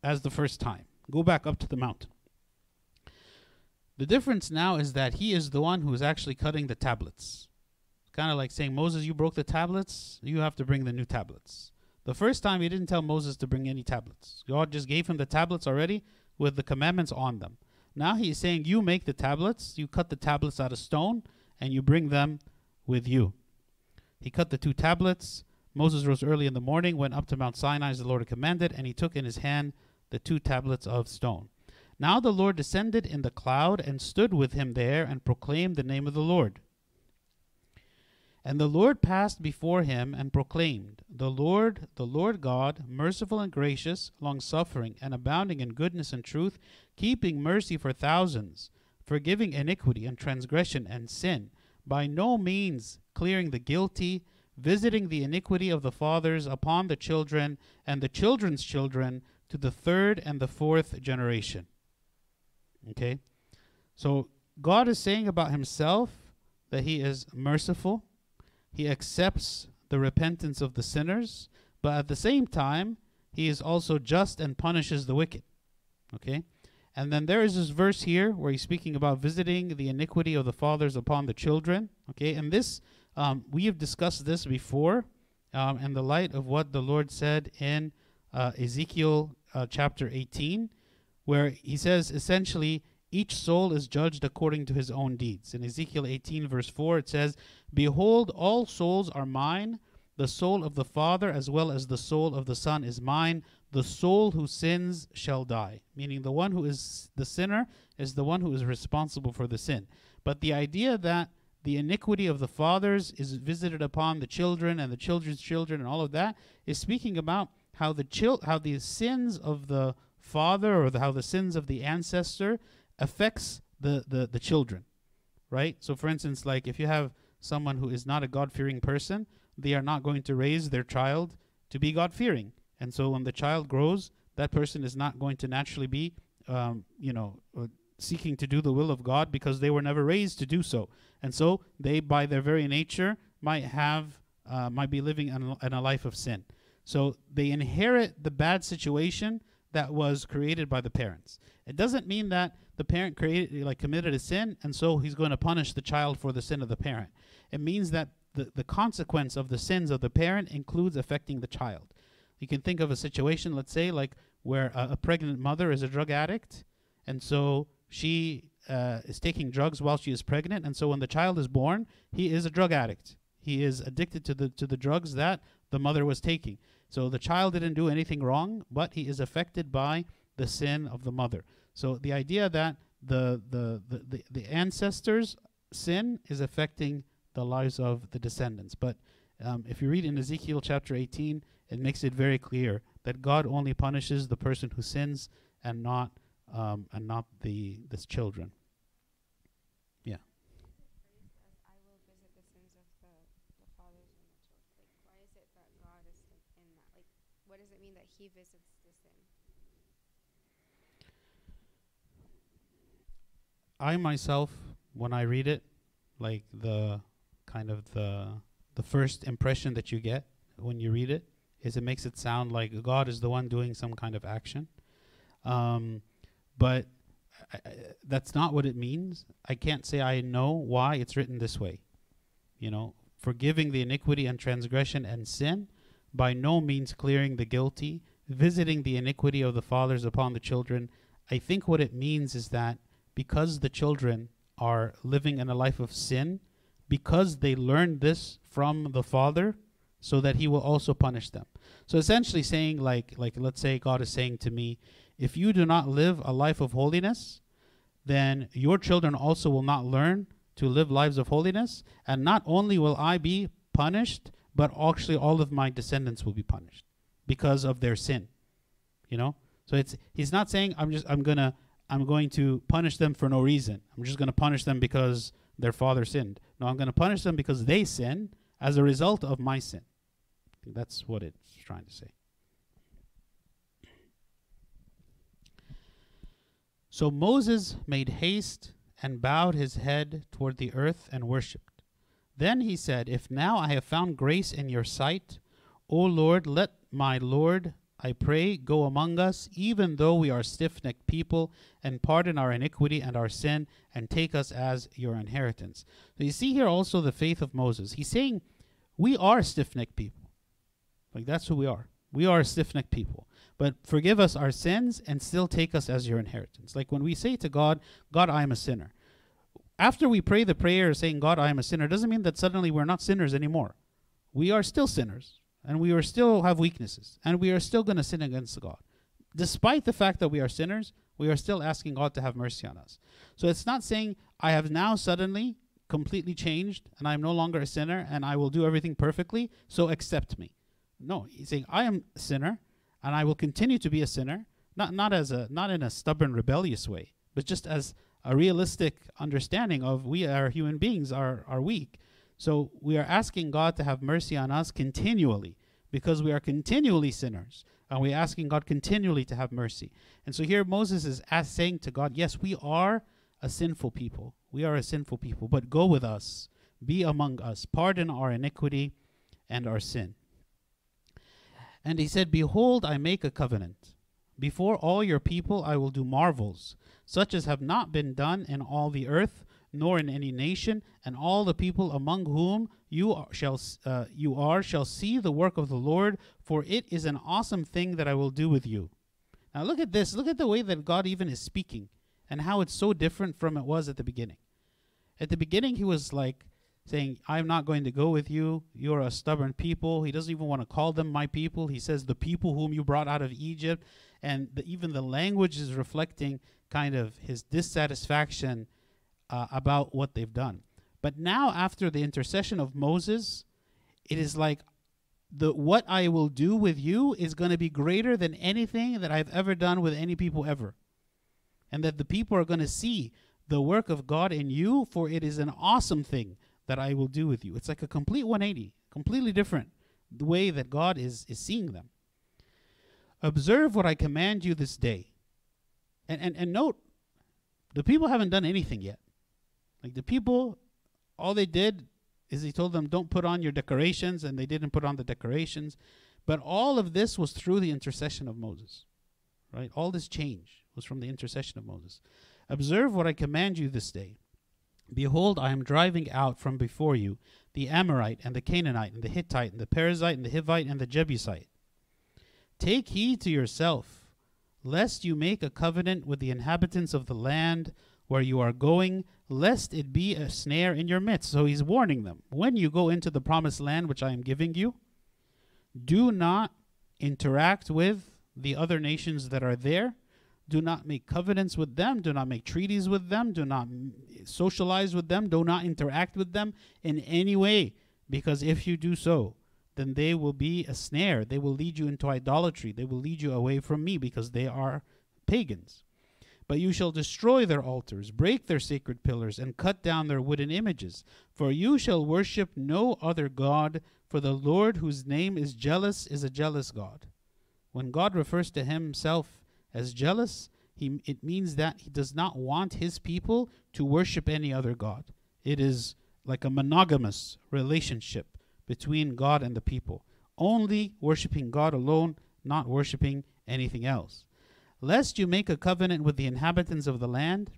as the first time. Go back up to the mountain. The difference now is that he is the one who is actually cutting the tablets. Kind of like saying, Moses, you broke the tablets, you have to bring the new tablets. The first time he didn't tell Moses to bring any tablets. God just gave him the tablets already with the commandments on them. Now he's saying, You make the tablets, you cut the tablets out of stone, and you bring them with you. He cut the two tablets. Moses rose early in the morning, went up to Mount Sinai as the Lord had commanded, and he took in his hand the two tablets of stone. Now the Lord descended in the cloud and stood with him there and proclaimed the name of the Lord. And the Lord passed before him and proclaimed, The Lord, the Lord God, merciful and gracious, long suffering, and abounding in goodness and truth, keeping mercy for thousands, forgiving iniquity and transgression and sin, by no means clearing the guilty, visiting the iniquity of the fathers upon the children and the children's children to the third and the fourth generation. Okay? So God is saying about himself that he is merciful. He accepts the repentance of the sinners, but at the same time, he is also just and punishes the wicked. Okay? And then there is this verse here where he's speaking about visiting the iniquity of the fathers upon the children. Okay? And this, um, we have discussed this before um, in the light of what the Lord said in uh, Ezekiel uh, chapter 18, where he says essentially each soul is judged according to his own deeds. In Ezekiel 18, verse 4, it says, Behold, all souls are mine. The soul of the Father as well as the soul of the Son is mine. The soul who sins shall die. Meaning the one who is the sinner is the one who is responsible for the sin. But the idea that the iniquity of the fathers is visited upon the children and the children's children and all of that is speaking about how the chil- how the sins of the father or the, how the sins of the ancestor affects the, the, the children, right? So, for instance, like if you have someone who is not a God fearing person, they are not going to raise their child to be God fearing. And so, when the child grows, that person is not going to naturally be, um, you know, uh, seeking to do the will of God because they were never raised to do so. And so, they, by their very nature, might have, uh, might be living in a, in a life of sin. So, they inherit the bad situation that was created by the parents. It doesn't mean that the parent created like committed a sin and so he's going to punish the child for the sin of the parent. It means that the, the consequence of the sins of the parent includes affecting the child. You can think of a situation, let's say, like where a, a pregnant mother is a drug addict, and so she uh, is taking drugs while she is pregnant, and so when the child is born, he is a drug addict. He is addicted to the to the drugs that the mother was taking. So the child didn't do anything wrong, but he is affected by the sin of the mother. So the idea that the the, the, the, the ancestors' sin is affecting the lives of the descendants. But um, if you read in Ezekiel chapter 18, it makes it very clear that God only punishes the person who sins and not um, and not the the children. Yeah. I will visit the sins of the, the fathers and the children. Like, why is it that God is like in that? Like, what does it mean that He visits the sin? I myself, when I read it, like the kind of the the first impression that you get when you read it is it makes it sound like God is the one doing some kind of action, um, but I, I, that's not what it means. I can't say I know why it's written this way. You know, forgiving the iniquity and transgression and sin, by no means clearing the guilty, visiting the iniquity of the fathers upon the children. I think what it means is that because the children are living in a life of sin, because they learned this from the father, so that he will also punish them. So essentially saying like like let's say God is saying to me, if you do not live a life of holiness, then your children also will not learn to live lives of holiness, and not only will I be punished, but actually all of my descendants will be punished because of their sin. You know? So it's he's not saying I'm just I'm to I'm going to punish them for no reason. I'm just going to punish them because their father sinned. No, I'm going to punish them because they sin as a result of my sin. That's what it's trying to say. So Moses made haste and bowed his head toward the earth and worshipped. Then he said, If now I have found grace in your sight, O Lord, let my Lord, I pray, go among us, even though we are stiff necked people, and pardon our iniquity and our sin, and take us as your inheritance. So you see here also the faith of Moses. He's saying, We are stiff necked people. Like that's who we are. We are stiff necked people. But forgive us our sins and still take us as your inheritance. Like when we say to God, God, I am a sinner. After we pray the prayer saying, God, I am a sinner, doesn't mean that suddenly we're not sinners anymore. We are still sinners and we are still have weaknesses and we are still going to sin against God. Despite the fact that we are sinners, we are still asking God to have mercy on us. So it's not saying I have now suddenly completely changed and I'm no longer a sinner and I will do everything perfectly, so accept me. No, he's saying I am a sinner and I will continue to be a sinner, not not as a not in a stubborn rebellious way, but just as a realistic understanding of we are human beings are are weak. So we are asking God to have mercy on us continually because we are continually sinners. And we're asking God continually to have mercy. And so here Moses is saying to God, Yes, we are a sinful people. We are a sinful people, but go with us, be among us, pardon our iniquity and our sin. And he said, Behold, I make a covenant. Before all your people I will do marvels, such as have not been done in all the earth, nor in any nation, and all the people among whom you are, shall uh, you are shall see the work of the Lord, for it is an awesome thing that I will do with you. Now look at this. Look at the way that God even is speaking and how it's so different from it was at the beginning. At the beginning, he was like saying, I'm not going to go with you. You're a stubborn people. He doesn't even want to call them my people. He says, the people whom you brought out of Egypt. And the, even the language is reflecting kind of his dissatisfaction uh, about what they've done. But now, after the intercession of Moses, it is like the what I will do with you is going to be greater than anything that I've ever done with any people ever. And that the people are going to see the work of God in you, for it is an awesome thing that I will do with you. It's like a complete 180, completely different the way that God is, is seeing them. Observe what I command you this day. And, and, and note, the people haven't done anything yet. Like the people, all they did is he told them, don't put on your decorations, and they didn't put on the decorations. But all of this was through the intercession of Moses, right? All this change was from the intercession of Moses. Observe what I command you this day. Behold, I am driving out from before you the Amorite and the Canaanite and the Hittite and the Perizzite and the Hivite and the Jebusite. Take heed to yourself, lest you make a covenant with the inhabitants of the land where you are going, lest it be a snare in your midst. So he's warning them. When you go into the promised land which I am giving you, do not interact with the other nations that are there. Do not make covenants with them. Do not make treaties with them. Do not socialize with them. Do not interact with them in any way. Because if you do so, then they will be a snare. They will lead you into idolatry. They will lead you away from me because they are pagans. But you shall destroy their altars, break their sacred pillars, and cut down their wooden images. For you shall worship no other God, for the Lord, whose name is jealous, is a jealous God. When God refers to himself as jealous, he, it means that he does not want his people to worship any other God. It is like a monogamous relationship between God and the people, only worshiping God alone, not worshiping anything else. Lest you make a covenant with the inhabitants of the land,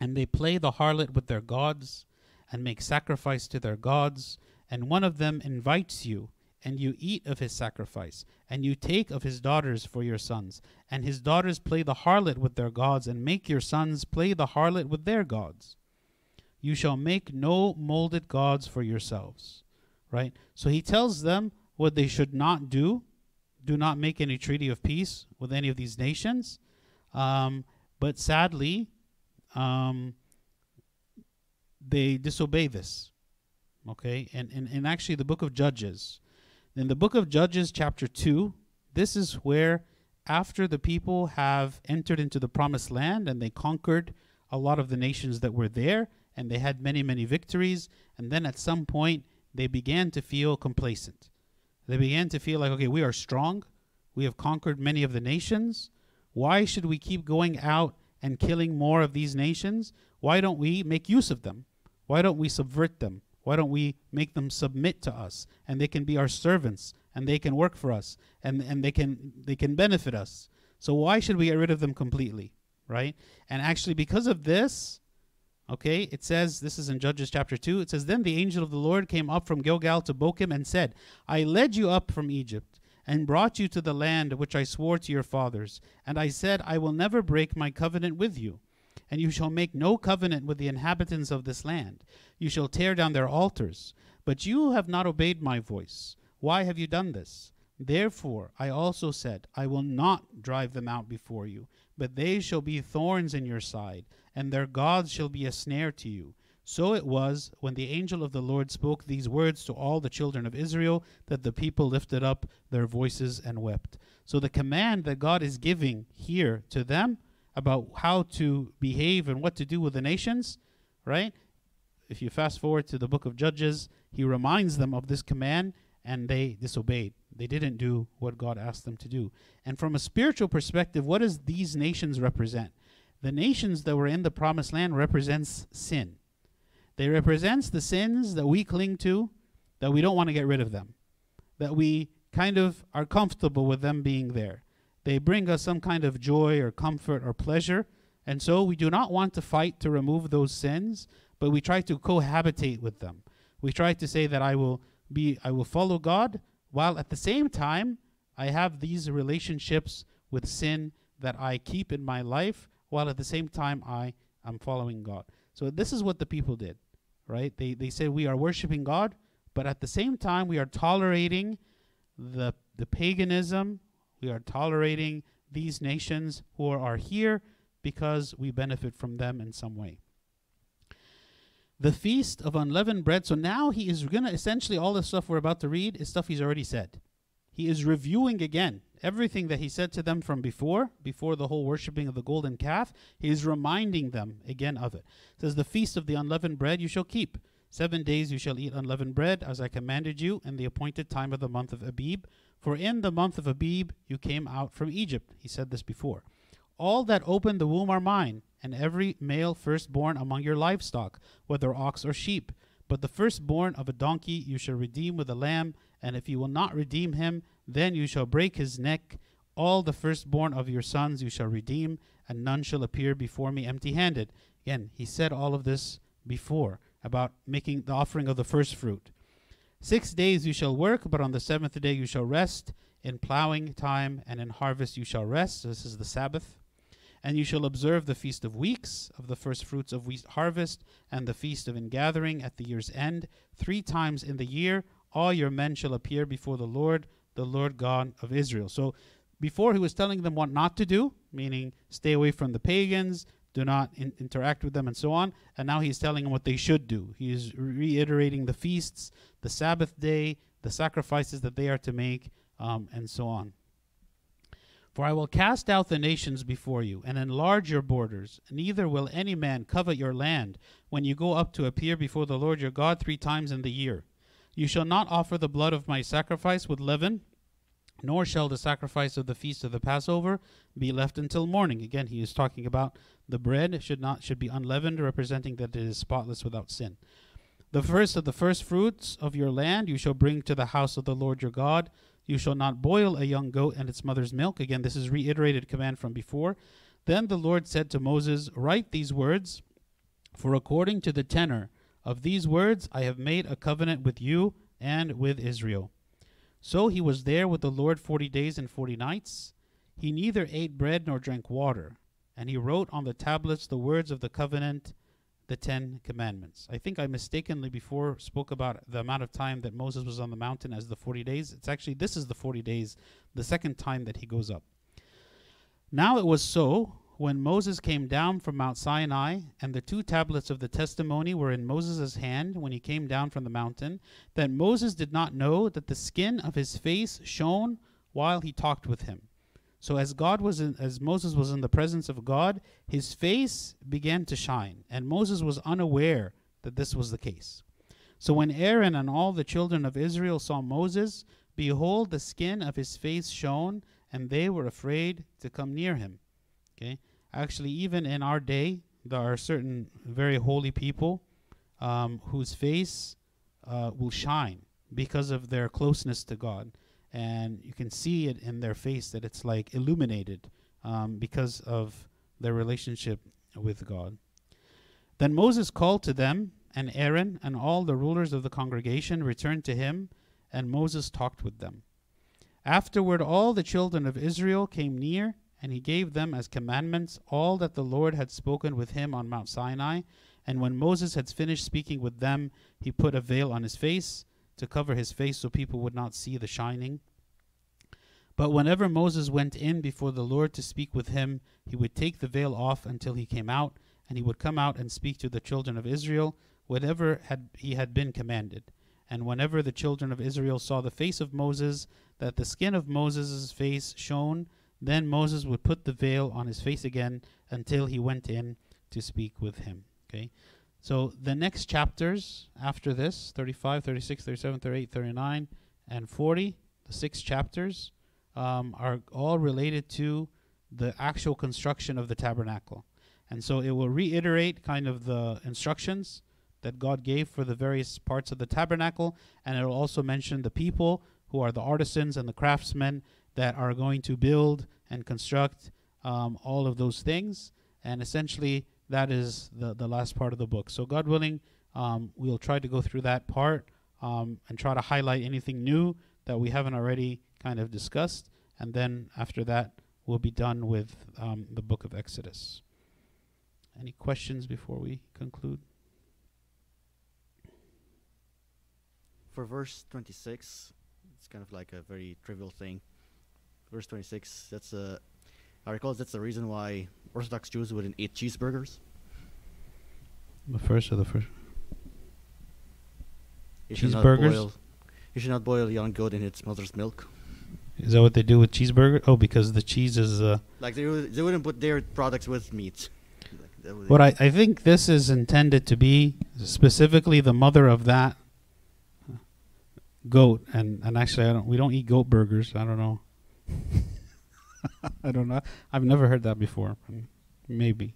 and they play the harlot with their gods, and make sacrifice to their gods, and one of them invites you, and you eat of his sacrifice, and you take of his daughters for your sons, and his daughters play the harlot with their gods, and make your sons play the harlot with their gods. You shall make no molded gods for yourselves. Right? So he tells them what they should not do. Do not make any treaty of peace with any of these nations. Um, but sadly, um, they disobey this. Okay? And, and, and actually, the book of Judges, in the book of Judges, chapter 2, this is where, after the people have entered into the promised land and they conquered a lot of the nations that were there, and they had many, many victories, and then at some point, they began to feel complacent. They began to feel like, okay, we are strong. We have conquered many of the nations. Why should we keep going out and killing more of these nations? Why don't we make use of them? Why don't we subvert them? Why don't we make them submit to us and they can be our servants and they can work for us and, and they can they can benefit us. So why should we get rid of them completely? Right? And actually because of this, okay, it says this is in Judges chapter 2. It says, Then the angel of the Lord came up from Gilgal to Bochim and said, I led you up from Egypt and brought you to the land which I swore to your fathers. And I said, I will never break my covenant with you. And you shall make no covenant with the inhabitants of this land. You shall tear down their altars. But you have not obeyed my voice. Why have you done this? Therefore I also said, I will not drive them out before you, but they shall be thorns in your side, and their gods shall be a snare to you. So it was when the angel of the Lord spoke these words to all the children of Israel that the people lifted up their voices and wept. So the command that God is giving here to them about how to behave and what to do with the nations, right? If you fast forward to the book of Judges, he reminds them of this command and they disobeyed. They didn't do what God asked them to do. And from a spiritual perspective, what does these nations represent? The nations that were in the promised land represents sin. They represents the sins that we cling to, that we don't want to get rid of them, that we kind of are comfortable with them being there. They bring us some kind of joy or comfort or pleasure, And so we do not want to fight to remove those sins, but we try to cohabitate with them. We try to say that I will be I will follow God while at the same time I have these relationships with sin that I keep in my life while at the same time I am following God. So this is what the people did, right? They they said we are worshiping God, but at the same time we are tolerating the the paganism, we are tolerating these nations who are here because we benefit from them in some way. The feast of unleavened bread. So now he is going to essentially all the stuff we're about to read is stuff he's already said. He is reviewing again everything that he said to them from before, before the whole worshiping of the golden calf. He is reminding them again of it. it says, The feast of the unleavened bread you shall keep. Seven days you shall eat unleavened bread, as I commanded you, in the appointed time of the month of Abib. For in the month of Abib you came out from Egypt. He said this before. All that open the womb are mine, and every male firstborn among your livestock, whether ox or sheep. But the firstborn of a donkey you shall redeem with a lamb, and if you will not redeem him, then you shall break his neck. All the firstborn of your sons you shall redeem, and none shall appear before me empty handed. Again, he said all of this before about making the offering of the first fruit. Six days you shall work, but on the seventh day you shall rest. In plowing time and in harvest you shall rest. So this is the Sabbath. And you shall observe the feast of weeks, of the first fruits of wheat harvest, and the feast of ingathering at the year's end. Three times in the year all your men shall appear before the Lord, the Lord God of Israel. So before he was telling them what not to do, meaning stay away from the pagans, do not in- interact with them, and so on. And now he's telling them what they should do. He is reiterating the feasts, the Sabbath day, the sacrifices that they are to make, um, and so on. For I will cast out the nations before you, and enlarge your borders. Neither will any man covet your land when you go up to appear before the Lord your God three times in the year. You shall not offer the blood of my sacrifice with leaven, nor shall the sacrifice of the feast of the Passover be left until morning. Again, he is talking about the bread should not should be unleavened, representing that it is spotless without sin. The first of the first fruits of your land you shall bring to the house of the Lord your God. You shall not boil a young goat and its mother's milk. Again, this is reiterated command from before. Then the Lord said to Moses, Write these words, for according to the tenor of these words I have made a covenant with you and with Israel. So he was there with the Lord forty days and forty nights. He neither ate bread nor drank water. And he wrote on the tablets the words of the covenant the Ten Commandments. I think I mistakenly before spoke about the amount of time that Moses was on the mountain as the 40 days. It's actually, this is the 40 days, the second time that he goes up. Now it was so when Moses came down from Mount Sinai, and the two tablets of the testimony were in Moses' hand when he came down from the mountain, that Moses did not know that the skin of his face shone while he talked with him. So as God was in, as Moses was in the presence of God, his face began to shine, and Moses was unaware that this was the case. So when Aaron and all the children of Israel saw Moses, behold the skin of his face shone, and they were afraid to come near him. Okay? Actually even in our day, there are certain very holy people um, whose face uh, will shine because of their closeness to God and you can see it in their face that it's like illuminated um, because of their relationship with God. Then Moses called to them, and Aaron and all the rulers of the congregation returned to him, and Moses talked with them. Afterward, all the children of Israel came near, and he gave them as commandments all that the Lord had spoken with him on Mount Sinai. And when Moses had finished speaking with them, he put a veil on his face to cover his face so people would not see the shining. But whenever Moses went in before the Lord to speak with him, he would take the veil off until he came out, and he would come out and speak to the children of Israel, whatever had he had been commanded. And whenever the children of Israel saw the face of Moses, that the skin of Moses' face shone, then Moses would put the veil on his face again until he went in to speak with him. Okay? So the next chapters after this 35, 36, 37, 38, 39, and 40, the six chapters, um, are all related to the actual construction of the tabernacle. And so it will reiterate kind of the instructions that God gave for the various parts of the tabernacle, and it will also mention the people who are the artisans and the craftsmen that are going to build and construct um, all of those things. and essentially that is the the last part of the book. So God willing, um, we'll try to go through that part um, and try to highlight anything new that we haven't already kind of discussed, and then after that we'll be done with um, the book of Exodus. Any questions before we conclude? For verse 26, it's kind of like a very trivial thing. Verse 26, that's a. I recall that's the reason why Orthodox Jews wouldn't eat cheeseburgers. The first or the first? You Cheeseburgers? boil. You should not boil a young goat in its mother's milk. Is that what they do with cheeseburger? Oh, because the cheese is. Uh, Like they they wouldn't put their products with meat. Like, what I, I think this is intended to be specifically the mother of that goat, and and actually I don't we don't eat goat burgers. I don't know. I don't know. I've never heard that before. Maybe.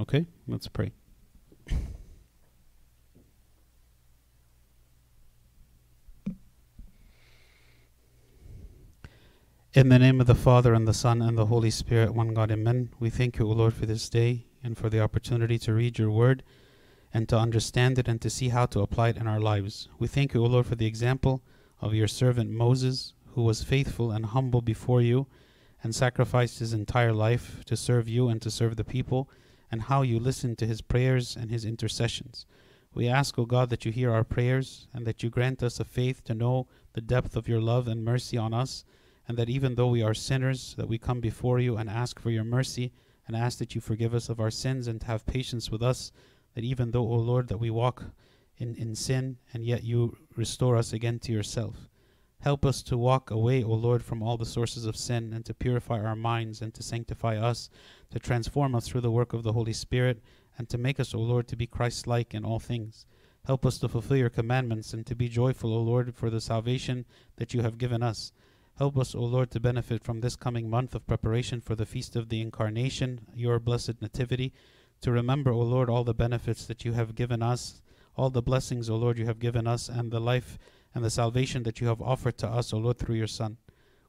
Okay, let's pray. In the name of the Father, and the Son, and the Holy Spirit, one God, amen. We thank you, O Lord, for this day and for the opportunity to read your word and to understand it and to see how to apply it in our lives. We thank you, O Lord, for the example of your servant Moses, who was faithful and humble before you and sacrificed his entire life to serve you and to serve the people, and how you listened to his prayers and his intercessions. We ask, O God, that you hear our prayers and that you grant us a faith to know the depth of your love and mercy on us and that even though we are sinners, that we come before you and ask for your mercy and ask that you forgive us of our sins and have patience with us, that even though, O Lord, that we walk in, in sin and yet you restore us again to yourself. Help us to walk away, O Lord, from all the sources of sin and to purify our minds and to sanctify us, to transform us through the work of the Holy Spirit, and to make us, O Lord, to be Christ like in all things. Help us to fulfill your commandments and to be joyful, O Lord, for the salvation that you have given us. Help us, O Lord, to benefit from this coming month of preparation for the feast of the Incarnation, your blessed Nativity, to remember, O Lord, all the benefits that you have given us, all the blessings, O Lord, you have given us, and the life and the salvation that you have offered to us, O Lord, through your Son.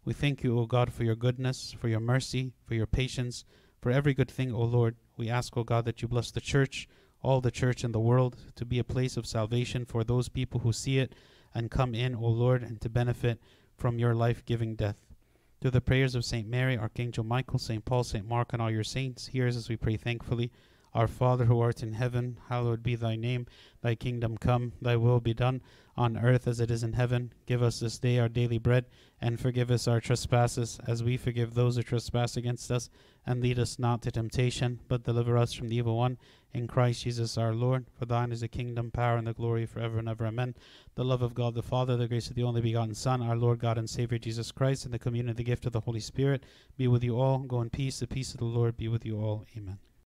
We thank you, O God, for your goodness, for your mercy, for your patience, for every good thing, O Lord. We ask, O God, that you bless the church, all the church in the world, to be a place of salvation for those people who see it and come in, O Lord, and to benefit from your life giving death. Through the prayers of St. Mary, Archangel Michael, St. Paul, St. Mark, and all your saints, hear us as we pray thankfully. Our Father who art in heaven, hallowed be thy name. Thy kingdom come, thy will be done, on earth as it is in heaven. Give us this day our daily bread, and forgive us our trespasses, as we forgive those who trespass against us. And lead us not to temptation, but deliver us from the evil one. In Christ Jesus our Lord. For thine is the kingdom, power, and the glory forever and ever. Amen. The love of God the Father, the grace of the only begotten Son, our Lord God and Savior Jesus Christ, and the communion of the gift of the Holy Spirit be with you all. Go in peace. The peace of the Lord be with you all. Amen.